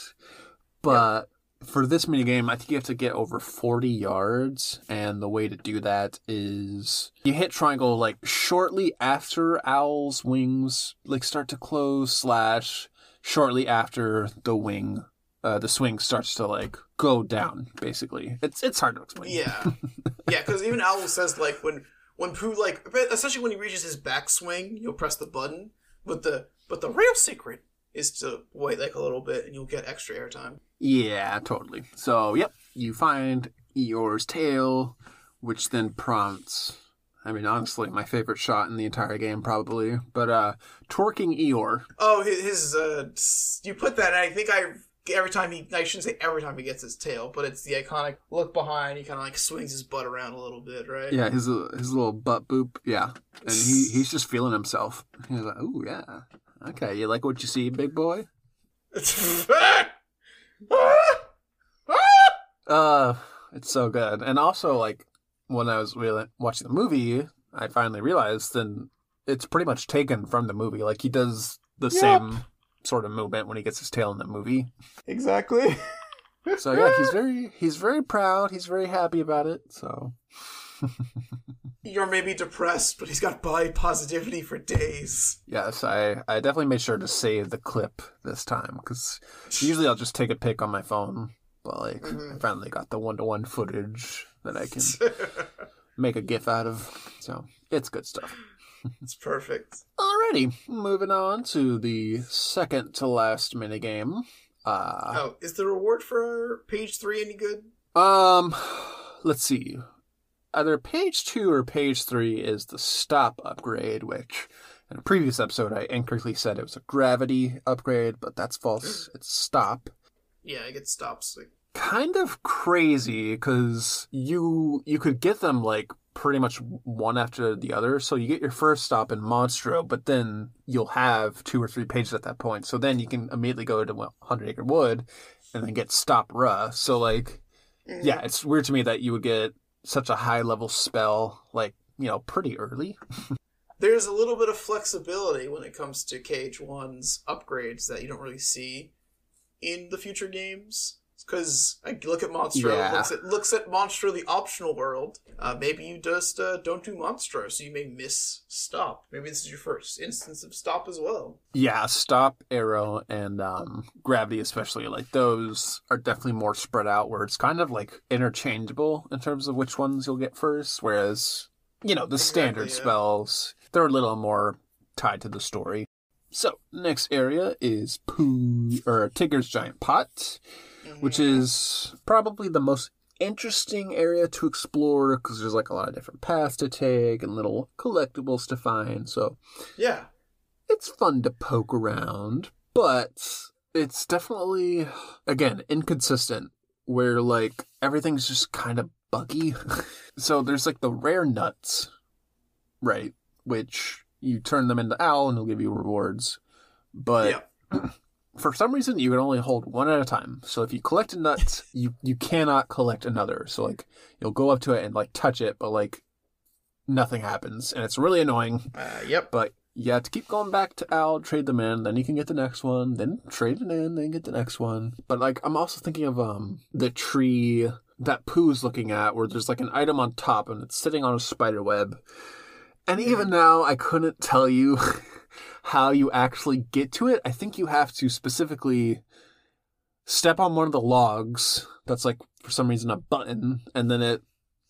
But for this minigame, I think you have to get over 40 yards, and the way to do that is you hit triangle like shortly after Owl's wings like start to close, slash shortly after the wing uh, the swing starts to like go down. Basically, it's it's hard to explain. Yeah, yeah, because even Owl says like when when Pooh like especially when he reaches his backswing, you'll press the button. But the but the real secret is to wait like a little bit, and you'll get extra airtime. Yeah, totally. So, yep, you find Eeyore's tail, which then prompts. I mean, honestly, my favorite shot in the entire game, probably. But uh, twerking Eeyore. Oh, his, his uh, you put that. And I think I every time he I shouldn't say every time he gets his tail, but it's the iconic look behind. He kind of like swings his butt around a little bit, right? Yeah, his uh, his little butt boop. Yeah, and he he's just feeling himself. He's like, "Ooh, yeah, okay, you like what you see, big boy." Uh, it's so good. And also, like, when I was really watching the movie, I finally realized then it's pretty much taken from the movie. Like, he does the same sort of movement when he gets his tail in the movie. exactly. So yeah, he's very he's very proud. He's very happy about it. So You're maybe depressed, but he's got body positivity for days. yes, I I definitely made sure to save the clip this time because usually I'll just take a pic on my phone. But like, I finally got the one to one footage that I can make a GIF out of. So it's good stuff. It's perfect. Alrighty, moving on to the second to last minigame. Uh, Oh, is the reward for page three any good? um, let's see. Either page two or page three is the stop upgrade, which in a previous episode I incorrectly said it was a gravity upgrade, but that's false. Hmm. It's stop. Yeah, I get stops. Like, Kind of crazy because you you could get them like pretty much one after the other. So you get your first stop in Monstro, but then you'll have two or three pages at that point. So then you can immediately go to well, Hundred Acre Wood and then get Stopra. So like, mm-hmm. yeah, it's weird to me that you would get such a high level spell like you know pretty early. there's a little bit of flexibility when it comes to KH1's upgrades that you don't really see in the future games. Because I look at Monstro, Yeah. looks at looks at Monstro, the optional world. Uh, maybe you just uh, don't do Monstro, so you may miss Stop. Maybe this is your first instance of Stop as well. Yeah, Stop, Arrow, and um, Gravity, especially like those are definitely more spread out, where it's kind of like interchangeable in terms of which ones you'll get first. Whereas, you know, the standard yeah. spells they're a little more tied to the story. So next area is Pooh or Tigger's giant pot, which is probably the most interesting area to explore because there's like a lot of different paths to take and little collectibles to find. So Yeah, it's fun to poke around, but it's definitely again inconsistent where like everything's just kind of buggy. so there's like the rare nuts, right? Which you turn them into owl and it'll give you rewards. but Yeah. for some reason you can only hold one at a time. So if you collect a nut, you you cannot collect another. So like you'll go up to it and like touch it, but like nothing happens, and it's really annoying. Uh, yep. But you have to keep going back to Owl, trade them in, then you can get the next one, then trade it in, then get the next one. But like I'm also thinking of um the tree that Pooh's looking at where there's like an item on top and it's sitting on a spider web. And even now I couldn't tell you how you actually get to it. I think you have to specifically step on one of the logs that's like for some reason a button and then it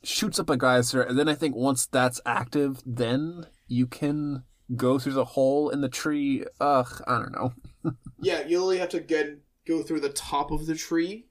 shoots up a geyser and then I think once that's active then you can go through the hole in the tree. Ugh, I don't know. Yeah, you only have to get go through the top of the tree,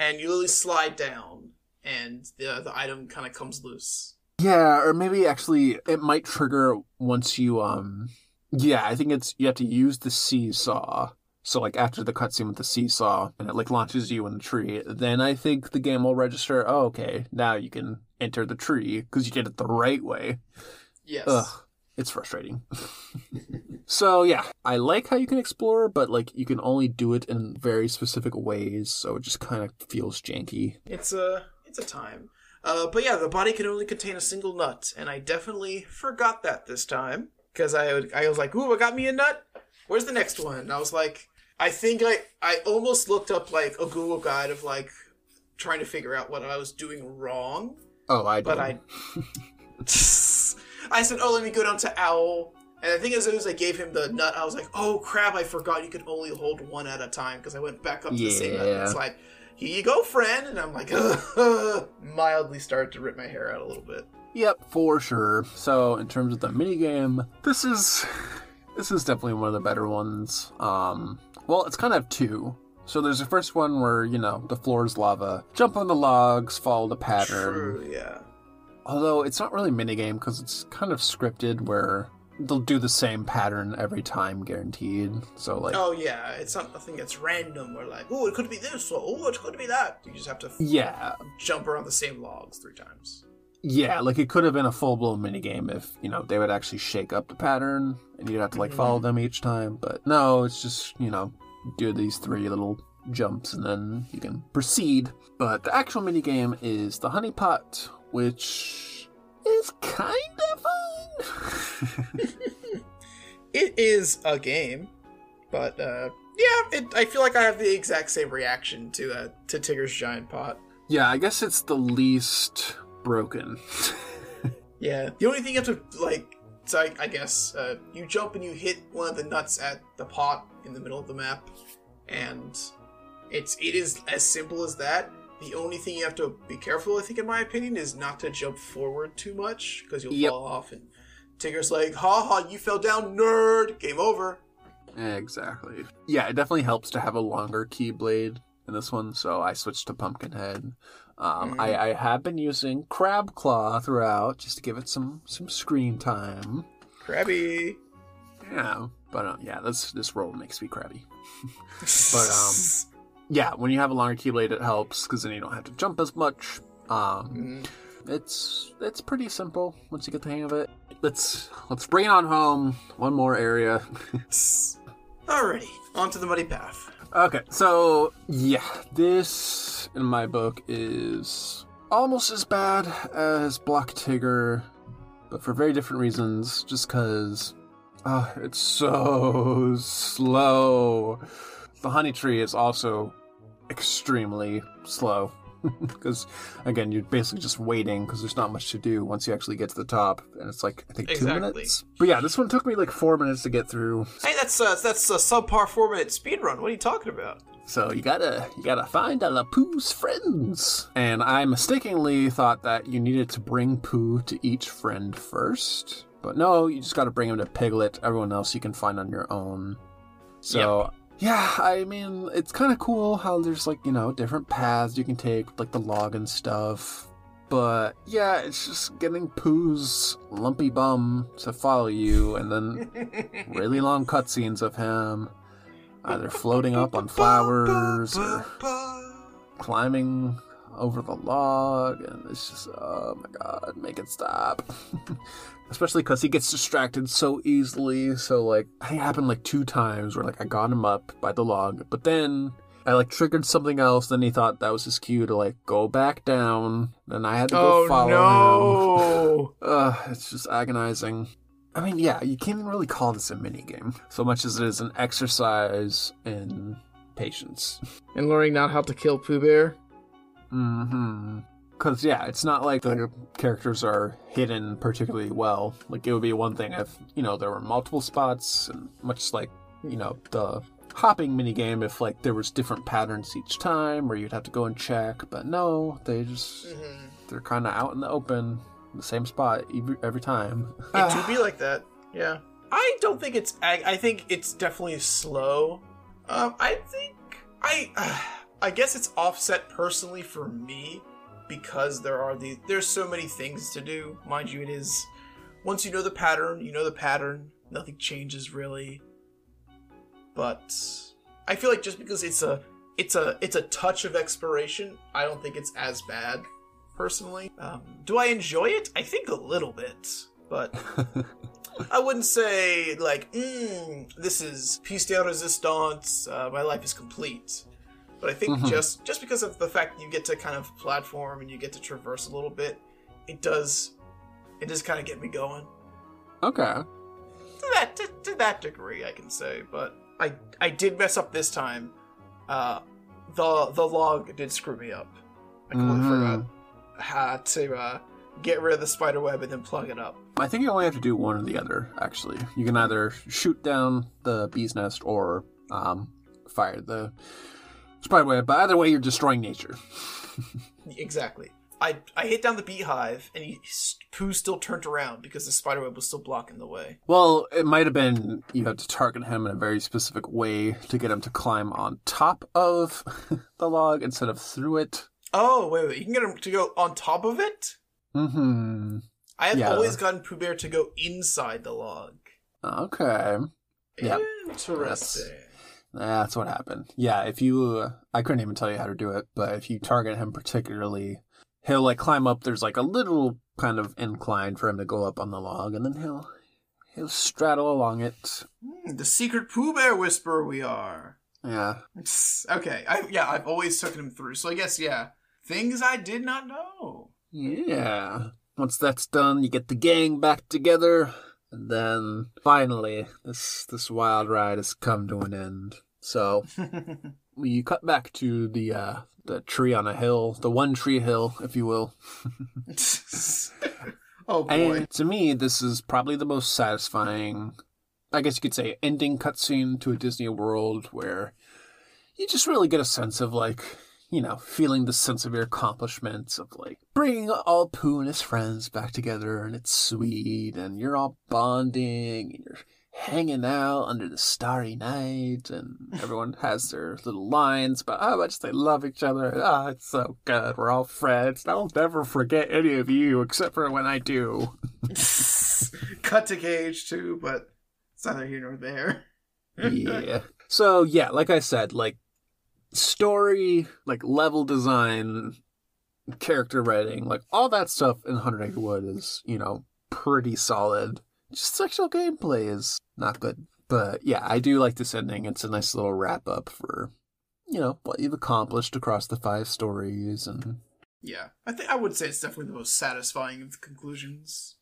and you literally slide down, and the the item kind of comes loose. Yeah, or maybe actually it might trigger once you um yeah, I think it's you have to use the seesaw. So like after the cutscene with the seesaw and it like launches you in the tree, then I think the game will register, oh okay, now you can enter the tree because you did it the right way. Yes. Ugh, it's frustrating. so yeah, I like how you can explore, but like you can only do it in very specific ways, so it just kind of feels janky. It's a it's a time. Uh, but yeah, the body can only contain a single nut, and I definitely forgot that this time because I would- I was like, "Ooh, I got me a nut. Where's the next one?" And I was like, I think I I almost looked up like a Google guide of like trying to figure out what I was doing wrong, Oh, I but. I I said, "Oh, let me go down to Owl." And I think as soon as I gave him the nut, I was like, "Oh crap! I forgot you could only hold one at a time." Because I went back up to the same nut. And it's like, "Here you go, friend," and I'm like, mildly started to rip my hair out a little bit. Yep, for sure. So in terms of the minigame, this is this is definitely one of the better ones. Um well it's kind of two. So there's the first one where, you know, the floor is lava. Jump on the logs, follow the pattern. True, yeah. Although it's not really minigame because it's kind of scripted where they'll do the same pattern every time guaranteed. So like Oh yeah, it's not nothing that's random. Or like, oh, it could be this, or oh, it could be that. You just have to yeah, jump around the same logs three times. Yeah, like it could have been a full blown minigame if, you know, they would actually shake up the pattern and you'd have to like follow them each time. But no, it's just, you know, do these three little jumps and then you can proceed. But the actual minigame is the honey pot, which is kind of fun. It is a game, but uh, yeah, it, I feel like I have the exact same reaction to uh, to Tigger's giant pot. yeah, I guess it's the least broken. Yeah, the only thing you have to like, so I, I guess uh, you jump and you hit one of the nuts at the pot in the middle of the map, and it's it is as simple as that. The only thing you have to be careful, I think, in my opinion, is not to jump forward too much because you'll Yep. fall off. And Tigger's like, "Ha ha, you fell down, nerd! Game over." Exactly. Yeah, it definitely helps to have a longer keyblade in this one, so I switched to Pumpkinhead. Um, I, I have been using Crab Claw throughout just to give it some some screen time. Crabby. Yeah, but uh, yeah, this this roll makes me crabby. But, um, Yeah, when you have a longer keyblade, it helps because then you don't have to jump as much. Um, it's it's pretty simple once you get the hang of it. Let's let's bring it on home. One more area. Alrighty, on to the muddy path. Okay, so yeah, this in my book is almost as bad as Block Tigger, but for very different reasons. Just because oh, ah, it's so slow. The honey tree is also extremely slow. Because again, you're basically just waiting because there's not much to do once you actually get to the top, and it's like I think two Exactly. minutes. But yeah, this one took me like four minutes to get through. Hey, that's uh, that's a subpar four minute speed run. What are you talking about? So you gotta you gotta find a Pooh's friends. And I mistakenly thought that you needed to bring Pooh to each friend first. But no, you just gotta bring him to Piglet. Everyone else you can find on your own. So yeah, I mean it's kinda cool how there's like, you know, different paths you can take, like the log and stuff. But yeah, it's just getting Pooh's lumpy bum to follow you and then really long cutscenes of him either floating up on flowers or climbing over the log, and it's just oh my god, make it stop. Especially because he gets distracted so easily. So like, I think it happened like two times where like I got him up by the log, but then I like triggered something else. Then he thought that was his cue to like go back down. Then I had to go Oh follow him. Oh, no! It's just agonizing. I mean, yeah, you can't even really call this a mini game so much as it is an exercise in patience. and learning not how to kill Pooh Bear. Mm-hmm. Because yeah, it's not like the characters are hidden particularly well. Like it would be one thing if you know there were multiple spots, and much like you know the hopping minigame, if like there was different patterns each time, where you'd have to go and check. But no, they just they're kind of out in the open, the same spot every, every time. It do be like that. Yeah. I don't think it's. I, I think it's definitely slow. Um, I think I. I guess it's offset personally for me because there are these. There's so many things to do. Mind you, it is. Once you know the pattern, you know the pattern. Nothing changes really. But I feel like just because it's a. It's a it's a touch of exploration. I don't think it's as bad, personally. Um, do I enjoy it? I think a little bit, but I wouldn't say like, mm, this is piece de resistance. Uh, my life is complete. But I think Mhm. just just because of the fact you get to kind of platform and you get to traverse a little bit, it does it does kind of get me going okay. to that to, to that degree, I can say. But I I did mess up this time. Uh, the the log did screw me up. I completely Mhm. forgot how to uh, get rid of the spider web and then plug it up. I think you only have to do one or the other. Actually, you can either shoot down the bee's nest or um, fire the spider web. But either way, you're destroying nature. Exactly. I I hit down the beehive and he, Pooh still turned around because the spider web was still blocking the way. Well, it might have been you had to target him in a very specific way to get him to climb on top of the log instead of through it. Oh wait wait, you can get him to go on top of it. Hmm. I have Yeah. always gotten Pooh Bear to go inside the log. Okay. Yeah. Interesting. That's what happened. Yeah, if you, uh, I couldn't even tell you how to do it, but if you target him particularly, he'll like climb up. There's like a little kind of incline for him to go up on the log, and then he'll he'll straddle along it. Hmm, the secret Pooh Bear whisperer we are. Yeah, Okay, I yeah, I've always taken him through. So I guess yeah, things I did not know. yeah. Once that's done, you get the gang back together, and then finally, this this wild ride has come to an end. So we cut back to the uh, the tree on a hill, the one tree hill, if you will. oh boy. And to me, this is probably the most satisfying, I guess you could say, ending cutscene to a Disney World where you just really get a sense of like, you know, feeling the sense of your accomplishments of like bringing all Pooh and his friends back together, and it's sweet, and you're all bonding, and you're hanging out under the starry night, and everyone has their little lines about how much they love each other. Ah, it's so good. We're all friends. I'll never forget any of you except for when I do. Cut to KH2, but it's neither here nor there. yeah. So yeah, like I said, like story, like level design, character writing, like all that stuff in Hundred Acre Wood is, you know, pretty solid. Just sexual gameplay is not good. But yeah, I do like this ending. It's a nice little wrap up for, you know, what you've accomplished across the five stories and Yeah, I think I would say it's definitely the most satisfying of the conclusions.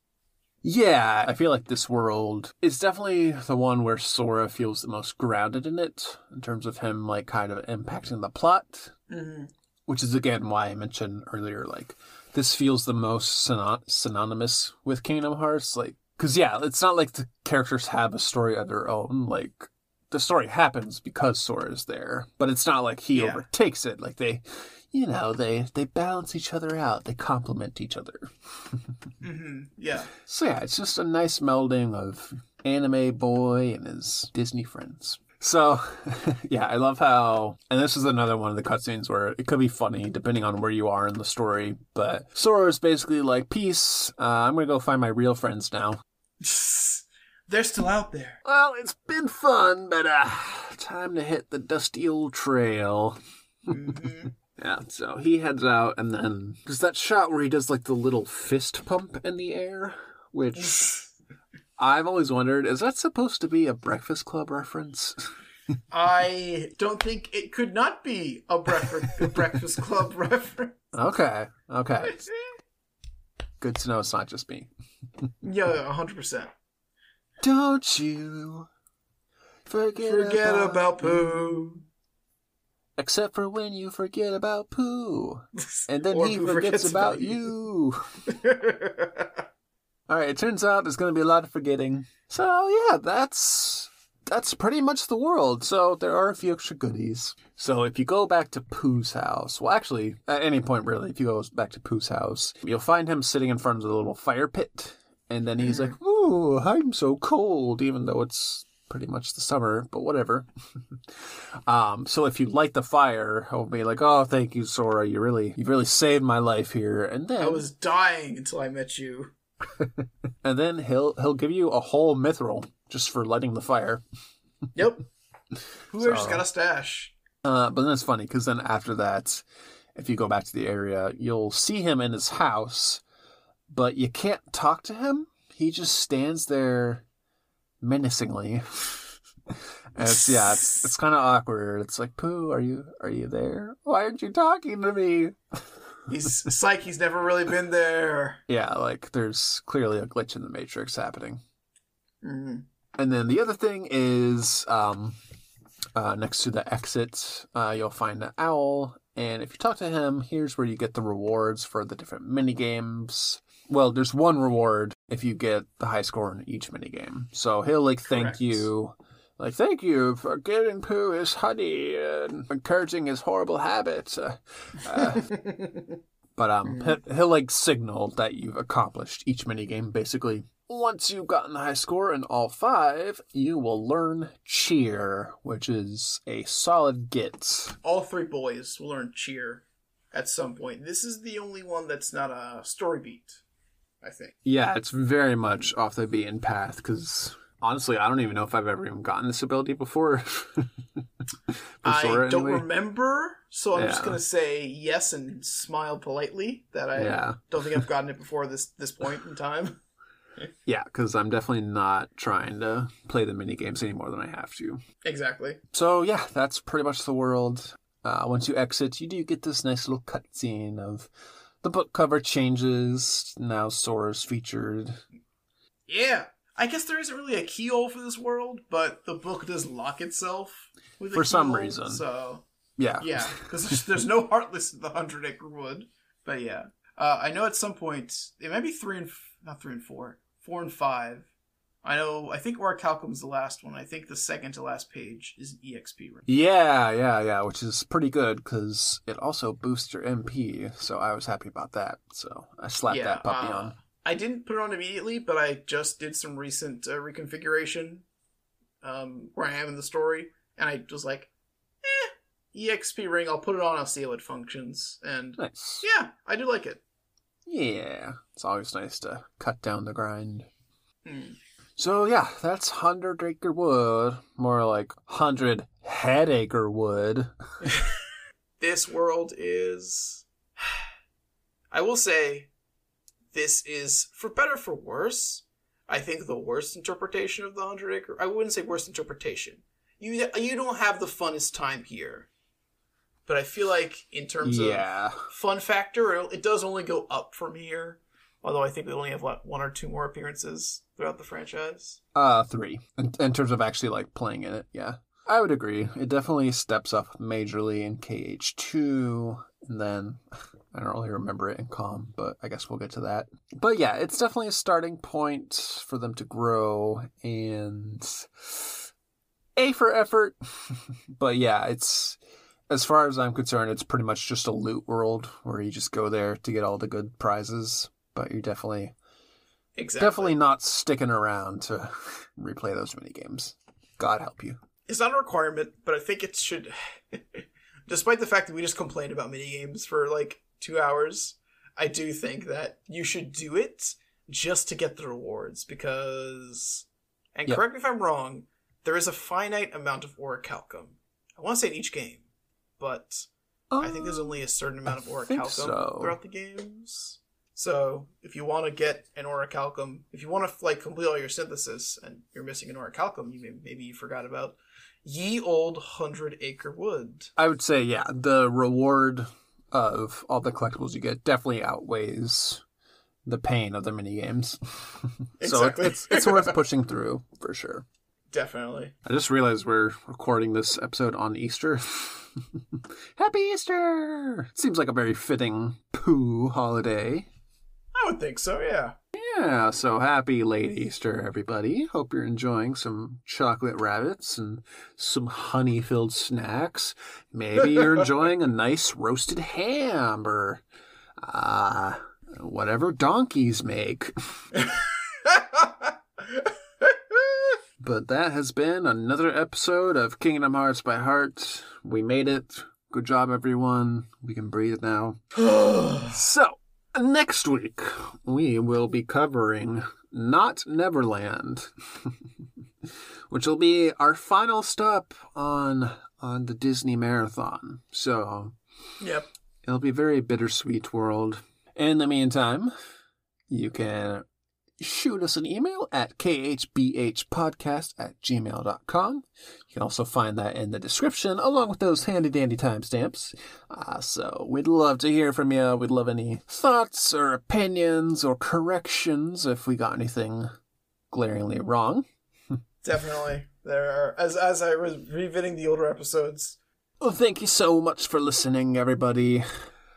Yeah, I feel like this world is definitely the one where Sora feels the most grounded in it, in terms of him, like, kind of impacting the plot. Mm-hmm. Which is, again, why I mentioned earlier, like, this feels the most synon- synonymous with Kingdom Hearts. Like, because, yeah, it's not like the characters have a story of their own. Like, the story happens because Sora is there, but it's not like he Yeah. overtakes it. Like, they, you know, they, they balance each other out, they complement each other. Mm-hmm. Yeah. So yeah, it's just a nice melding of anime boy and his Disney friends. So yeah, I love how, and this is another one of the cutscenes where it could be funny depending on where you are in the story. But Sora is basically like, "Peace, uh, I'm gonna go find my real friends now." They're still out there. Well, it's been fun, but uh, time to hit the dusty old trail. hmm Yeah, so he heads out, and then there's that shot where he does like the little fist pump in the air, which I've always wondered is that supposed to be a Breakfast Club reference? I don't think it could not be a breakfast, a breakfast club reference. okay, okay. Good to know it's not just me. Yeah, hundred percent. Don't you forget, Forget about Pooh. Except for when you forget about Pooh. And then he forgets, forgets about, about you. All right, it turns out there's going to be a lot of forgetting. So, yeah, that's that's pretty much the world. So, there are a few extra goodies. So, if you go back to Pooh's house, well, actually, at any point really, if you go back to Pooh's house, you'll find him sitting in front of the little fire pit. And then he's mm-hmm. like, Ooh, I'm so cold, even though it's pretty much the summer, but whatever. um, so if you light the fire, he'll be like, "Oh, thank you, Sora. You really, you really saved my life here." And then, I was dying until I met you. and then he'll he'll give you a whole mithril just for lighting the fire. Yep. Whoever's So- got a stash. Uh, but then it's funny because then after that, if you go back to the area, you'll see him in his house, but you can't talk to him. He just stands there menacingly. it's, yeah, it's, it's kind of awkward. It's like, Pooh, are you are you there? Why aren't you talking to me? He's psych. He's never really been there. Yeah, like there's clearly a glitch in the matrix happening. Mm. And then the other thing is um, uh, next to the exit, uh, you'll find the owl. And if you talk to him, here's where you get the rewards for the different mini games. Well, there's one reward if you get the high score in each mini game. So he'll like thank Correct. you, like thank you for giving Pooh his honey and encouraging his horrible habits. Uh, uh, but um, he- he'll like signal that you've accomplished each mini game. Basically, once you've gotten the high score in all five, you will learn cheer, which is a solid get. All three boys will learn cheer at some point. This is the only one that's not a story beat. I think. Yeah, it's very much off the beaten path because honestly, I don't even know if I've ever even gotten this ability before. For I Sora, don't anyway. remember, so I'm just gonna say yes and smile politely that I Yeah. don't think I've gotten it before this this point in time. Yeah, because I'm definitely not trying to play the mini games any more than I have to. Exactly. So yeah, that's pretty much the world. Uh, once you exit, you do get this nice little cutscene of the book cover changes. Now Sora's featured. Yeah. I guess there isn't really a keyhole for this world, but the book does lock itself For some reason. So Yeah. yeah, because there's, there's no Heartless in the Hundred Acre Wood. But yeah, uh, I know at some point it might be three and f- not three and four, four and five. I know. I think Orichalcum's the last one. I think the second to last page is an EXP ring. Yeah, yeah, yeah, which is pretty good because it also boosts your MP. So I was happy about that. So I slapped that puppy uh, on. I didn't put it on immediately, but I just did some recent uh, reconfiguration um, where I am in the story, and I was like, eh, EXP ring. I'll put it on. I'll see how it functions, and Nice. yeah, I do like it. Yeah, it's always nice to cut down the grind. Hmm. So yeah, that's hundred acre wood, more like hundred head acre wood. This world is. I will say, this is for better for worse. I think the worst interpretation of the hundred acre. I wouldn't say worst interpretation. You you don't have the funnest time here, but I feel like in terms of fun factor, it, it does only go up from here. Although I think we only have what one or two more appearances throughout the franchise. uh, three in, in terms of actually like playing in it. Yeah, I would agree. It definitely steps up majorly in KH two, and then I don't really remember it in Com, but I guess we'll get to that. But yeah, it's definitely a starting point for them to grow and a for effort. but yeah, it's as far as I'm concerned, it's pretty much just a loot world where you just go there to get all the good prizes. But you're definitely Exactly. definitely not sticking around to replay those mini games. God help you. It's not a requirement, but I think it should. Despite the fact that we just complained about mini games for like two hours, I do think that you should do it just to get the rewards because. And Yep. correct me if I'm wrong. There is a finite amount of orichalcum. I want to say in each game, but I think there's uh, only a certain amount of orichalcum so. throughout the games. So if you want to get an orichalcum, if you want to like complete all your synthesis and you're missing an orichalcum, you may, maybe you forgot about ye old hundred acre wood. I would say, yeah, the reward of all the collectibles you get definitely outweighs the pain of the mini games. so it, it's it's worth pushing through for sure. Definitely. I just realized we're recording this episode on Easter. Happy Easter! Seems like a very fitting Pooh holiday. I would think so. Yeah. Yeah, so happy late Easter, everybody. Hope you're enjoying some chocolate rabbits and some honey filled snacks. Maybe you're enjoying a nice roasted ham or, uh, whatever donkeys make. But that has been another episode of Kingdom Hearts by Heart. We made it. Good job, everyone. We can breathe now. So, next week, we will be covering Not Neverland, which will be our final stop on on the Disney marathon. So, yep. it'll be a very bittersweet world. In the meantime, you can shoot us an email at khbhpodcast at gmail.com. You can also find that in the description along with those handy dandy timestamps. Uh, so we'd love to hear from you. We'd love any thoughts or opinions or corrections if we got anything glaringly wrong. Definitely. There are as as I was revisiting the older episodes. Well, thank you so much for listening, everybody.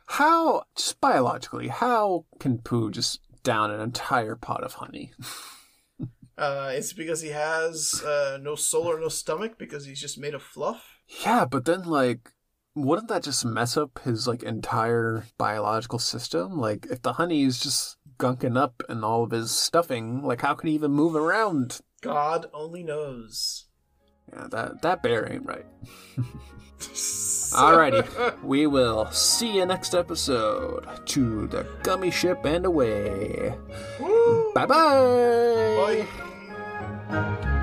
How, just biologically, how can Pooh just down an entire pot of honey? Uh, it's because he has uh, no soul or no stomach because he's just made of fluff. Yeah, but then like wouldn't that just mess up his like entire biological system? Like if the honey is just gunking up and all of his stuffing, like how can he even move around? God only knows. Yeah, that that bear ain't right. Alrighty, we will see you next episode. To the Gummi ship and away. Woo! Bye bye. Bye.